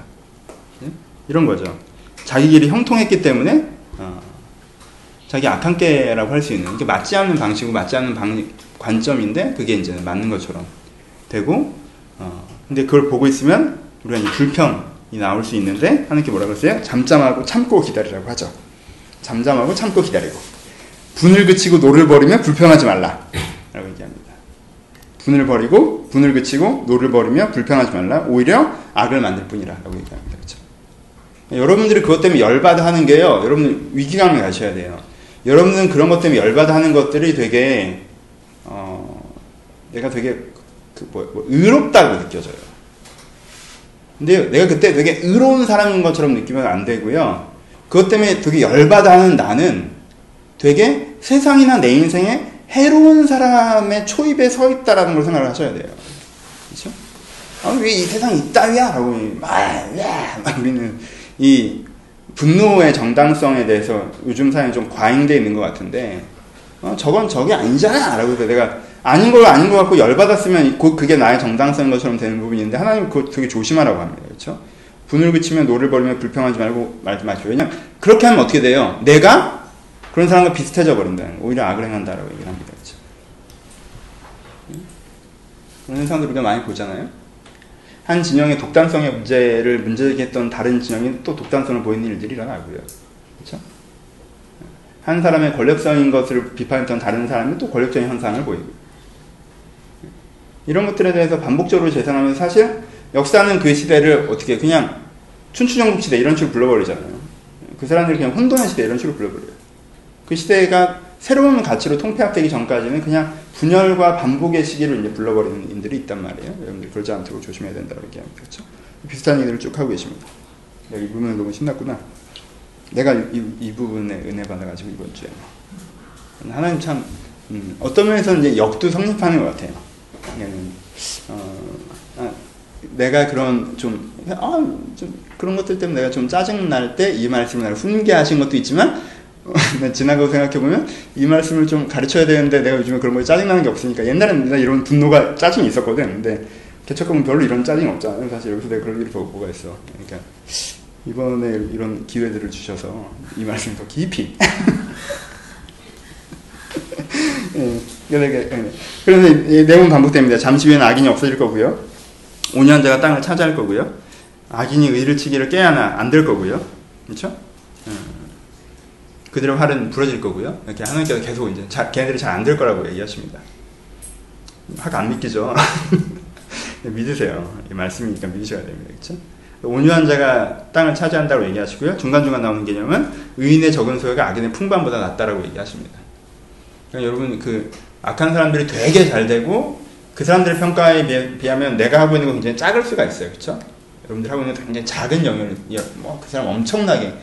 예? 이런 거죠. 자기 길이 형통했기 때문에 어, 자기 악한 깨라고 할 수 있는 이게 맞지 않는 방식이고 맞지 않는 방, 관점인데 그게 이제 맞는 것처럼 되고 어, 근데 그걸 보고 있으면 우리가 이제 불평이 나올 수 있는데 하나님께 뭐라고 했어요? 잠잠하고 참고 기다리라고 하죠. 잠잠하고 참고 기다리고 분을 그치고 노를 버리면 불평하지 말라 라고 얘기합니다. 분을 버리고 분을 그치고 노를 버리며 불평하지 말라 오히려 악을 만들 뿐이라라고 얘기합니다. 그렇죠? 여러분들이 그것 때문에 열받아 하는 게요. 여러분 위기감을 가셔야 돼요. 여러분은 그런 것 때문에 열받아 하는 것들이 되게 어, 내가 되게 그 뭐, 뭐 의롭다고 느껴져요. 근데 내가 그때 되게 의로운 사람인 것처럼 느끼면 안 되고요. 그것 때문에 되게 열받아 하는 나는 되게 세상이나 내 인생에 해로운 사람의 초입에 서 있다라는 걸 생각을 하셔야 돼요. 그렇죠? 아, 왜 이 세상이 이따위야? 라고 막, 우리는 이 분노의 정당성에 대해서 요즘 사회에 좀 과잉되어 있는 것 같은데 어, 저건 저게 아니잖아 라고 해서 내가 아닌 걸 아닌 것 같고 열받았으면 곧 그게 나의 정당성인 것처럼 되는 부분이 있는데 하나님 그거 되게 조심하라고 합니다 그렇죠? 분을 그치면 노를 버리면 불평하지 말고 말지 마시오 왜냐면 그렇게 하면 어떻게 돼요? 내가 그런 사람과 비슷해져 버린다는 거 오히려 악을 행한다라고 얘기를 합니다 그렇죠? 그런 현상들 우리가 많이 보잖아요 한 진영의 독단성의 문제를 문제제기했던 다른 진영이 또 독단성을 보이는 일들이 일어나고요. 그렇죠? 한 사람의 권력성인 것을 비판했던 다른 사람이 또 권력적인 현상을 보이고 이런 것들에 대해서 반복적으로 재산하면 사실 역사는 그 시대를 어떻게 그냥 춘추전국 시대 이런 식으로 불러버리잖아요. 그 사람들이 그냥 혼돈의 시대 이런 식으로 불러버려요. 그 시대가 새로운 가치로 통폐합되기 전까지는 그냥 분열과 반복의 시기로 이제 불러버리는 인들이 있단 말이에요. 여러분들 그러지 않도록 조심해야 된다고 얘기합니다. 그렇죠? 비슷한 얘기를 쭉 하고 계십니다. 내가 이 부분은 너무 신났구나. 내가 이, 이 부분에 은혜 받아가지고 이번 주에 하나님 참 음, 어떤 면에서는 이제 역도 성립하는 것 같아요. 어, 아, 내가 그런 좀, 아, 좀 그런 것들 때문에 내가 좀 짜증 날 때 이 말씀을 훈계하신 것도 있지만 [LAUGHS] 지나고 생각해보면 이 말씀을 좀 가르쳐야 되는데 내가 요즘에 그런 거에 짜증나는 게 없으니까 옛날에는 이런 분노가 짜증이 있었거든. 근데 개척하면 별로 이런 짜증이 없잖아요 사실 여기서 내가 그럴 일이 뭐가 있어. 그러니까 이번에 이런 기회들을 주셔서 이 말씀을 더 깊이. 예, [LAUGHS] 예. 그래서 내용 반복됩니다. 잠시 후에는 악인이 없어질 거고요. 5년제가 땅을 차지할 거고요. 악인이 의를 치기를 깨야나 안 될 거고요. 그렇죠? 그들의 활은 부러질 거고요. 이렇게 하나님께서 계속 이제 자, 걔네들이 잘 안 될 거라고 얘기하십니다. 확 안 믿기죠. [LAUGHS] 믿으세요. 이 말씀이니까 믿으셔야 됩니다. 그렇죠? 온유한 자가 땅을 차지한다고 얘기하시고요. 중간중간 나오는 개념은 의인의 적은 소유가 악인의 풍반보다 낫다라고 얘기하십니다. 그러니까 여러분 그 악한 사람들이 되게 잘 되고 그 사람들의 평가에 비하면 내가 하고 있는 건 굉장히 작을 수가 있어요. 그렇죠? 여러분들 하고 있는 굉장히 작은 영역을 뭐 그 사람 엄청나게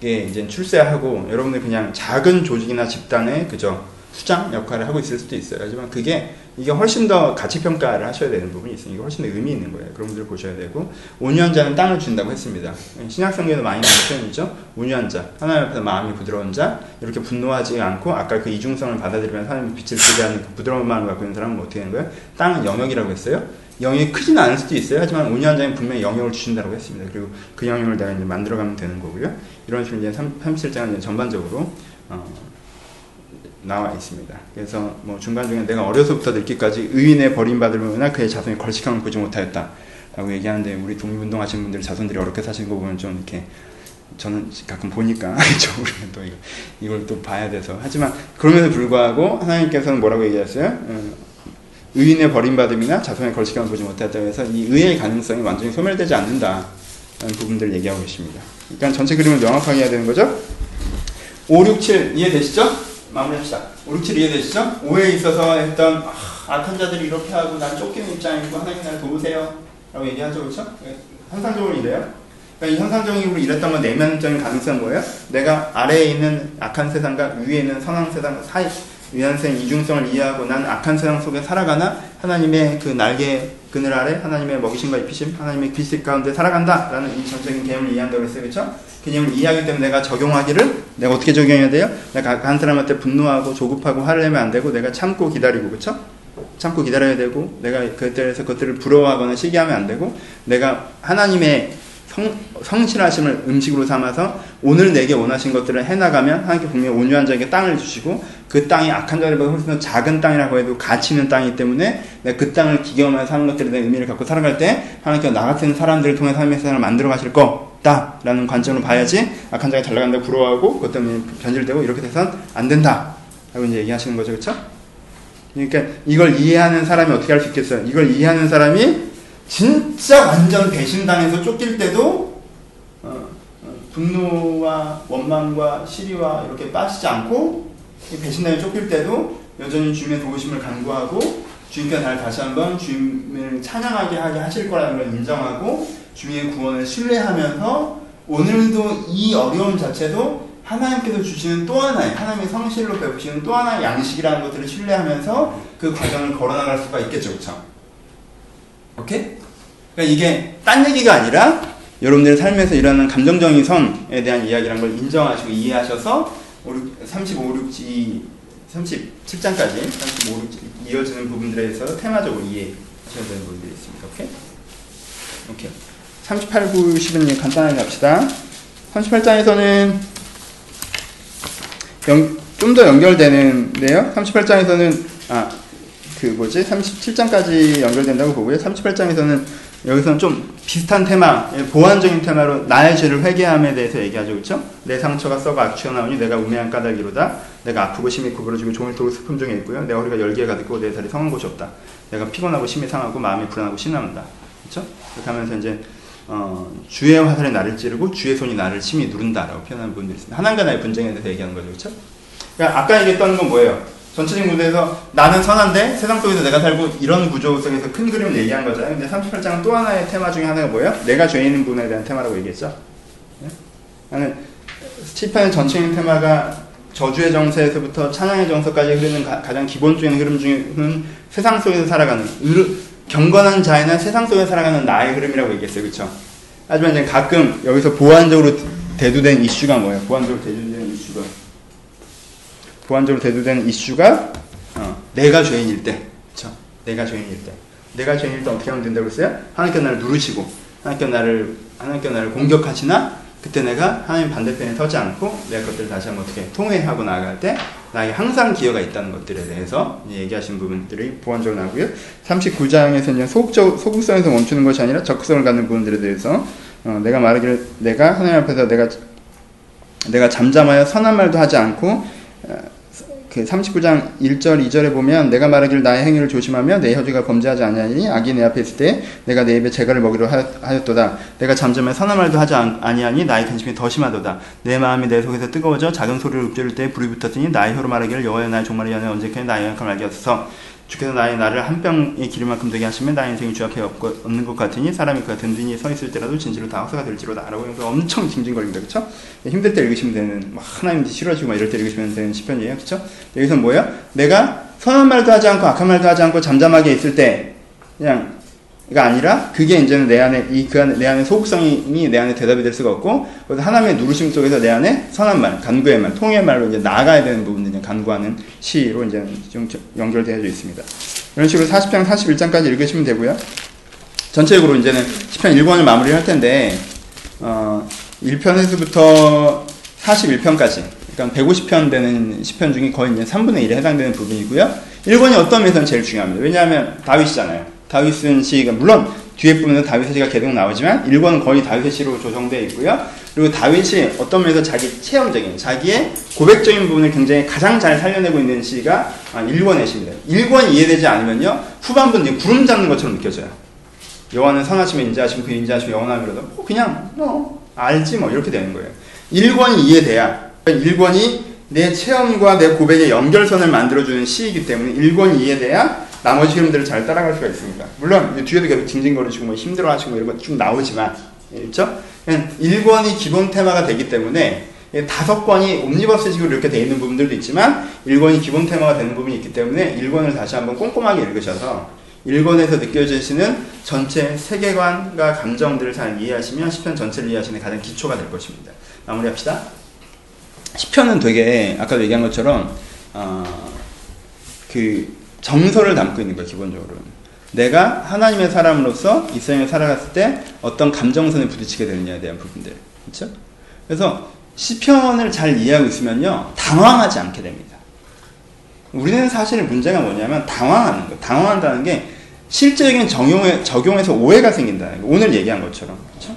게 이제 출세하고 여러분들 그냥 작은 조직이나 집단의 그저 수장 역할을 하고 있을 수도 있어요. 하지만 그게 이게 훨씬 더 가치 평가를 하셔야 되는 부분이 있으니 이게 훨씬 더 의미 있는 거예요. 그런 분들 보셔야 되고 온유한 자는 땅을 준다고 했습니다. 신약 성경에도 많이 나오는 표현이죠. 온유한 자, 하나님 앞에서 마음이 부드러운 자, 이렇게 분노하지 않고 아까 그 이중성을 받아들이면 하나님 빛을 쓰게 하는 그 부드러운 마음을 갖고 있는 사람은 어떻게 되는 거예요? 땅은 영역이라고 했어요. 영역이 크지는 않을 수도 있어요. 하지만 온유한 자는 분명히 영역을 주신다고 했습니다. 그리고 그 영역을 내가 이제 만들어가면 되는 거고요. 이런 식으로 이제 37장은 이제 전반적으로 어, 나와 있습니다. 그래서 뭐 중간중간 내가 어려서부터 늙기까지 의인의 버림받으려나 그의 자손이 걸식함을 보지 못하였다. 라고 얘기하는데 우리 독립운동 하시는 분들 자손들이 어렵게 사시는 거 보면 좀 이렇게 저는 가끔 보니까 [LAUGHS] 또 이걸 또 봐야 돼서 하지만 그럼에도 불구하고 하나님께서는 뭐라고 얘기했어요? 어, 의인의 버림받음이나 자손의 걸식함을 보지 못했다고 해서 이 의의 가능성이 완전히 소멸되지 않는다라는 부분들을 얘기하고 계십니다. 그러니까 전체 그림을 명확하게 해야 되는 거죠. 5, 6, 7 이해되시죠? 마무리합시다. 5, 6, 7 이해되시죠? 5에 있어서 했던 아, 악한 자들이 이렇게 하고 난 쫓기는 입장이고 하나님 날 도우세요 라고 얘기하죠 그렇죠? 현상적으로 이래요. 그러니까 이 현상적으로 이랬던 건 내면적인 가능성은 뭐예요? 내가 아래에 있는 악한 세상과 위에 있는 선한 세상 사이 위안생 이중성을 이해하고 난 악한 세상 속에 살아가나 하나님의 그 날개 그늘 아래 하나님의 먹이심과 입히심 하나님의 빛 가운데 살아간다라는 이 전적인 개념을 이해한다고 했어요 그렇죠? 개념을 이해하기 때문에 내가 적용하기를 내가 어떻게 적용해야 돼요? 내가 한 사람한테 분노하고 조급하고 화를 내면 안 되고 내가 참고 기다리고 그렇죠? 참고 기다려야 되고 내가 그때에서 그것들을 부러워하거나 시기하면 안 되고 내가 하나님의 성, 성실하심을 음식으로 삼아서 오늘 내게 원하신 것들을 해나가면 하나님께 분명히 온유한 자에게 땅을 주시고 그 땅이 악한 자들보다 훨씬 더 작은 땅이라고 해도 가치 있는 땅이기 때문에 내가 그 땅을 기경하며 사는 것들에 대한 의미를 갖고 살아갈 때 하나님께서 나 같은 사람들을 통해 삶의 세상을 만들어 가실 거다라는 관점으로 봐야지 악한 자가 잘 나간다고 부러워하고 그것 때문에 변질되고 이렇게 돼선 안 된다 라고 이제 얘기하시는 거죠 그렇죠? 그러니까 이걸 이해하는 사람이 어떻게 할 수 있겠어요? 이걸 이해하는 사람이 진짜 완전 배신당해서 쫓길 때도 어, 어, 분노와 원망과 시리와 이렇게 빠지지 않고 배신당해 쫓길 때도 여전히 주님의 도우심을 간구하고 주님께 날 다시 한번 주님을 찬양하게 하게 하실 거라는 걸 인정하고 주님의 구원을 신뢰하면서 오늘도 이 어려움 자체도 하나님께서 주시는 또 하나의 하나님의 성실로 베푸시는 또 하나의 양식이라는 것들을 신뢰하면서 그 과정을 걸어나갈 수가 있겠죠, 그렇죠? 오케이? 그러니까 이게 딴 얘기가 아니라 여러분들의 삶에서 일어나는 감정적인 선에 대한 이야기라는 걸 인정하시고 이해하셔서 35, 6, 2, 37장까지 35, 6, 이어지는 부분들에 대해서 테마적으로 이해하셔야 되는 부분들이 있습니다. 오케이? 오케이. 38, 9, 10은 간단하게 갑시다. 38장에서는 좀 더 연결되는데요. 38장에서는 아, 그 뭐지? 37장까지 연결된다고 보고요. 38장에서는 여기서는 좀 비슷한 테마, 예, 보완적인 테마로 나의 죄를 회개함에 대해서 얘기하죠. 그렇죠? 내 상처가 썩어 악취가 나오니 내가 우매한 까닭이로다. 내가 아프고 심히 구부러지고 종일 도록 슬픔 중에 있고요. 내 허리가 열기에 가득고 내 살이 성한 곳이 없다. 내가 피곤하고 심히 상하고 마음이 불안하고 신난다. 그렇죠? 그렇게 하면서 이제 어, 주의 화살이 나를 찌르고 주의 손이 나를 심히 누른다라고 표현하는 분들이 있습니다. 하나님과 나의 분쟁에 대해서 얘기하는 거죠. 그렇죠? 그러니까 아까 얘기했던 건 뭐예요? 전체적인 구도에서 나는 선한데 세상 속에서 내가 살고 이런 구조 속에서 큰 그림을 얘기한 거잖아요. 근데 38장은 또 하나의 테마 중에 하나가 뭐예요? 내가 죄인인 분에 대한 테마라고 얘기했죠. 네? 나는 시편의 전체적인 테마가 저주의 정서에서부터 찬양의 정서까지 흐르는 가, 장 기본적인 흐름 중에는 세상 속에서 살아가는 경건한 자에는 세상 속에 살아가는 나의 흐름이라고 얘기했어요. 그렇죠? 하지만 이제 가끔 여기서 보완적으로 대두된 이슈가 뭐예요? 보완적으로 대두된 보완적으로 대두되는 이슈가 어, 내가 죄인일 때, 그렇죠? 내가 죄인일 때, 내가 죄인일 때 어떻게 하면 된다고 했어요? 하나님께 나를 누르시고 하나님께 나를 하나님께 나를 공격하시나 그때 내가 하나님 반대편에 서지 않고 내가 그것들을 다시 한번 어떻게 통회하고 나아갈 때 나에게 항상 기회가 있다는 것들에 대해서 얘기하신 부분들이 보완적으로 나오고요. 39장에서는 소극적, 소극성에서 멈추는 것이 아니라 적극성을 갖는 부분들에 대해서 어, 내가 말하기를 내가 하나님 앞에서 내가 내가 잠잠하여 선한 말도 하지 않고 그 39장 1절 2절에 보면 내가 말하기를 나의 행위를 조심하며 내 혀지가 범죄하지 아니하니 악이 내 앞에 있을 때 내가 내 입에 재갈을 먹이려 하였도다. 내가 잠잠해 선한 말도 하지 아니하니 나의 근심이 더 심하도다. 내 마음이 내 속에서 뜨거워져 작은 소리를 읊조릴 때 불이 붙었으니 나의 혀로 말하기를 여호와여 나의 종말이 연애 언제까지 나의 약함을 알게 하소서 주께서 나의 나를 한 병의 기름만큼 되게 하시면 나의 인생이 주 앞에 없는 것 같으니 사람이 그가 든든히 서 있을 때라도 진실로 다 헛소가 될지로다 라고 해서 엄청 징징거립니다 그쵸? 힘들 때 읽으시면 되는 막 하나님 싫어지고 막 이럴 때 읽으시면 되는 시편이에요 그쵸? 여기서 뭐야? 내가 선한 말도 하지 않고 악한 말도 하지 않고 잠잠하게 있을 때 그냥 가 아니라 그게 이제는 내 안에 이 그 안에 내 안에 소극성이 내 안에 대답이 될 수가 없고 그래서 하나님의 누르심 속에서 내 안에 선한 말, 간구의 말, 통의 말로 이제 나아가야 되는 부분들이 간구하는 시로 이제 좀 연결되어 있습니다. 이런 식으로 40장, 41장까지 읽으시면 되고요. 전체적으로 이제는 10편 1권을 마무리할 텐데 어, 1편에서부터 41편까지 그러니까 그러니까 150편 되는 시편 중에 거의 이제 3분의 1에 해당되는 부분이고요. 1권이 어떤 면에서는 제일 중요합니다. 왜냐하면 다윗이잖아요. 다윗은 시가 물론 뒤에 부분은 다윗의 시가 계속 나오지만 1권은 거의 다윗의 시로 조성되어 있고요. 그리고 다윗이 어떤 면에서 자기 체험적인 자기의 고백적인 부분을 굉장히 가장 잘 살려내고 있는 시가 1권의 시입니다. 1권이 이해되지 않으면요 후반부는 구름 잡는 것처럼 느껴져요. 여호와는 선하시면 인자하시고 그 인자하시면 영원하미로다. 뭐 그냥 뭐 알지 뭐 이렇게 되는 거예요. 1권이 이해돼야 1권이 내 체험과 내 고백의 연결선을 만들어주는 시이기 때문에 1권이 이해돼야 나머지 흐름들을 잘 따라갈 수가 있습니다. 물론 뒤에도 계속 징징거리시고 뭐 힘들어하시고 이런 거 쭉 나오지만 그렇죠? 1권이 기본 테마가 되기 때문에 다섯 권이 옴니버스식으로 이렇게 되어 있는 부분들도 있지만 1권이 기본 테마가 되는 부분이 있기 때문에 1권을 다시 한번 꼼꼼하게 읽으셔서 1권에서 느껴지시는 전체 세계관과 감정들을 잘 이해하시면 10편 전체를 이해하시는 가장 기초가 될 것입니다. 마무리합시다. 10편은 되게 아까도 얘기한 것처럼 어, 그 정서를 담고 있는 거예요. 기본적으로 내가 하나님의 사람으로서 이 세상에 살아갔을 때 어떤 감정선에 부딪히게 되느냐에 대한 부분들 그렇죠? 그래서 시편을 잘 이해하고 있으면요 당황하지 않게 됩니다. 우리는 사실 문제가 뭐냐면 당황하는 거. 당황한다는 게 실제적인 적용에, 적용에서 오해가 생긴다는 거. 오늘 얘기한 것처럼. 그렇죠?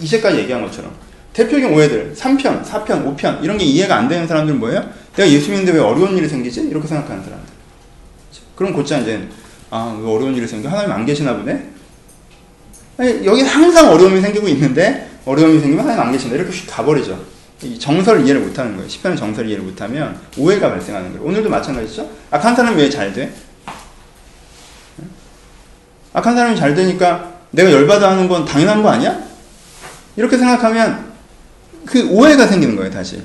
이제까지 얘기한 것처럼. 대표적인 오해들, 3편, 4편, 5편, 이런 게 이해가 안 되는 사람들은 뭐예요? 내가 예수 믿는데 왜 어려운 일이 생기지? 이렇게 생각하는 사람들. 그럼 곧장 이제, 아, 왜 어려운 일이 생겨? 하나님 안 계시나 보네? 아니, 여기 항상 어려움이 생기고 있는데, 어려움이 생기면 하나님 안 계신다. 이렇게 가버리죠. 이 정서를 이해를 못하는 거예요. 10편의 정서를 이해를 못하면 오해가 발생하는 거예요. 오늘도 마찬가지죠. 악한 사람이 왜 잘 돼? 악한 사람이 잘 되니까 내가 열받아 하는 건 당연한 거 아니야? 이렇게 생각하면 그 오해가 생기는 거예요, 다시.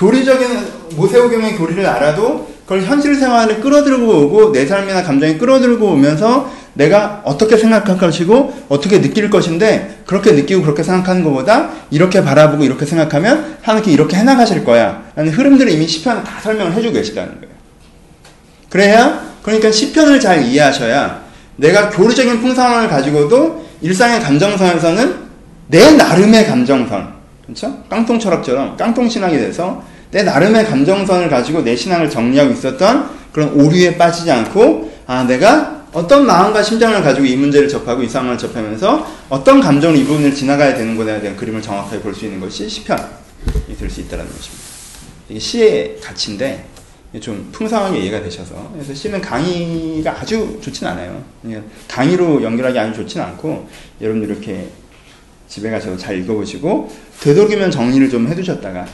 교리적인 모세오경의 교리를 알아도 그걸 현실 생활에 끌어들고 오고 내 삶이나 감정에 끌어들고 오면서 내가 어떻게 생각할 것이고 어떻게 느낄 것인데 그렇게 느끼고 그렇게 생각하는 것보다 이렇게 바라보고 이렇게 생각하면 하나님께 이렇게 해나가실 거야 라는 흐름들을 이미 시편에 다 설명을 해주고 계시다는 거예요. 그래야 그러니까 시편을 잘 이해하셔야 내가 교리적인 풍성함을 가지고도 일상의 감정선에서는 내 나름의 감정선 그렇죠? 깡통 철학처럼 깡통 신앙이 돼서 내 나름의 감정선을 가지고 내 신앙을 정리하고 있었던 그런 오류에 빠지지 않고 아 내가 어떤 마음과 심장을 가지고 이 문제를 접하고 이 상황을 접하면서 어떤 감정으로 이 부분을 지나가야 되는 것에 대한 그림을 정확하게 볼 수 있는 것이 시편이 될 수 있다는 것입니다. 이게 시의 가치인데 좀 풍성하게 이해가 되셔서 그래서 시는 강의가 아주 좋진 않아요. 강의로 연결하기 아주 좋진 않고 여러분 이렇게 집에 가셔서 잘 읽어보시고 되도록이면 정리를 좀 해두셨다가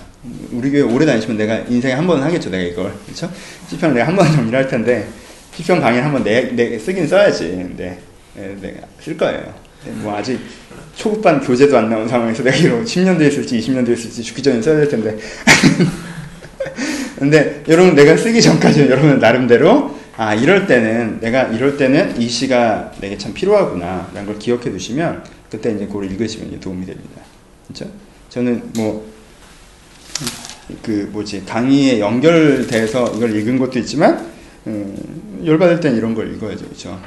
우리 교회 오래 다니시면 내가 인생에 한 번은 하겠죠 내가 이걸. 그렇죠? 시편을 내가 한 번 정리를 할 텐데 시편 강의를 한번 내, 내 쓰긴 써야지. 근데 네, 내가 쓸 거예요. 네, 뭐 아직 초급반 교재도 안 나온 상황에서 내가 이런 10년 뒤에 쓸지 20년 뒤에 쓸지 죽기 전에 써야 될 텐데. [LAUGHS] 근데 여러분 내가 쓰기 전까지는 여러분 나름대로 아 이럴 때는 내가 이럴 때는 이 시가 내게 참 필요하구나 라는 걸 기억해 두시면 그때 이제 그걸 읽으시면 도움이 됩니다. 그렇죠? 저는 뭐 그 뭐지 강의에 연결돼서 이걸 읽은 것도 있지만 음, 열받을 땐 이런 걸 읽어야죠. 그렇죠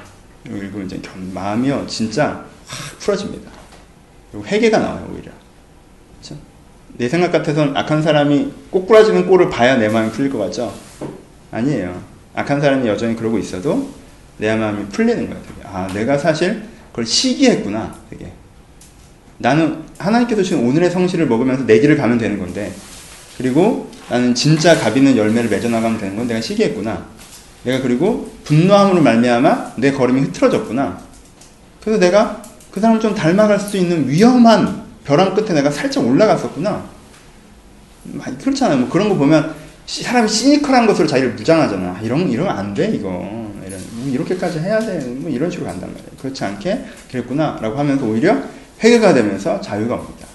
읽으면 이제 마음이요 진짜 확 풀어집니다. 그리고 회개가 나와요 오히려. 그렇죠? 내 생각 같아서는 악한 사람이 꼬꾸라지는 꼴을 봐야 내 마음이 풀릴 것 같죠? 아니에요. 악한 사람이 여전히 그러고 있어도 내 마음이 풀리는 거예요 되게. 아 내가 사실 그걸 시기했구나 되게 나는 하나님께서 주신 오늘의 성실을 먹으면서 내 길을 가면 되는 건데 그리고 나는 진짜 가비는 열매를 맺어 나가면 되는 건 내가 시기했구나. 내가 그리고 분노함으로 말미암아 내 걸음이 흐트러졌구나. 그래서 내가 그 사람을 좀 닮아갈 수 있는 위험한 벼랑 끝에 내가 살짝 올라갔었구나. 그렇잖아요. 뭐 그런 거 보면 사람이 시니컬한 것으로 자기를 무장하잖아. 이런 이러면 안 돼 이거. 이런 뭐 이렇게까지 해야 돼. 뭐 이런 식으로 간단 말이에요. 그렇지 않게 그랬구나라고 하면서 오히려 회개가 되면서 자유가 옵니다.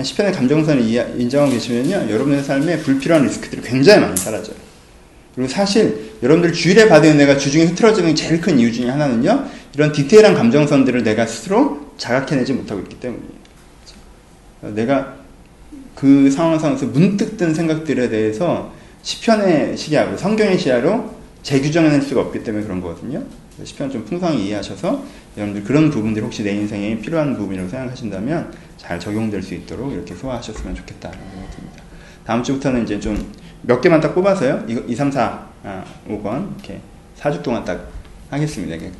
시편의 감정선을 인정하고 계시면요, 여러분의 삶에 불필요한 리스크들이 굉장히 많이 사라져요. 그리고 사실 여러분들 주일에 받은 은혜가 주중에 흐트러지는 제일 큰 이유 중에 하나는요, 이런 디테일한 감정선들을 내가 스스로 자각해내지 못하고 있기 때문이에요. 내가 그 상황 상에서 문득 든 생각들에 대해서 시편의 시야로, 성경의 시야로 재규정해낼 수가 없기 때문에 그런 거거든요. 시편 좀 풍성히 이해하셔서 여러분들 그런 부분들이 혹시 내 인생에 필요한 부분이라고 생각하신다면 잘 적용될 수 있도록 이렇게 소화하셨으면 좋겠다는 생각이 듭니다. 다음 주부터는 이제 좀 몇 개만 딱 뽑아서요. 이거 2, 3, 4, 아, 5권 이렇게 4주 동안 딱 하겠습니다. 이게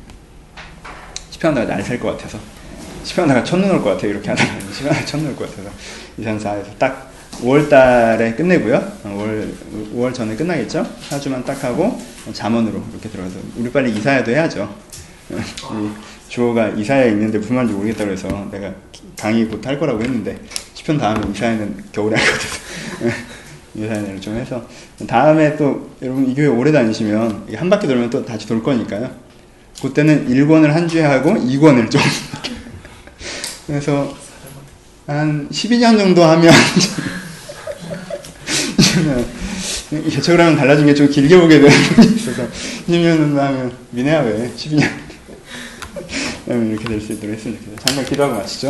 시편 하다가 날이 셀것 같아서 시편 하다가 첫눈 올 것 같아요. 이렇게 하다가 [LAUGHS] 시편 하다가 첫눈 올 것 같아서 2, 3, 4에서 딱 5월 달에 끝내고요. 어, 5월, 5월 전에 끝나겠죠? 4주만 딱 하고 잠원으로 이렇게 들어가서 우리 빨리 이사야도 해야죠. 우리 주호가 이사야 있는데 무슨 말인지 모르겠다고 해서 내가 강의 곧 할 거라고 했는데 10편 다음에 이사야는 겨울에 할것 같아서 이사야를 좀 해서 다음에 또 여러분 이 교회 오래 다니시면 한 바퀴 돌면 또 다시 돌 거니까요. 그때는 1권을 한 주에 하고 2권을 좀 [LAUGHS] 그래서 한 12년 정도 하면 [LAUGHS] 하면 달라진 게 좀 길게 보게 되는 게 있어서 10년 정도 하면 미네야 왜 12년 [LAUGHS] 이렇게 될 수 있도록 했으면 좋겠어요. 잠깐 기도하고 마치죠.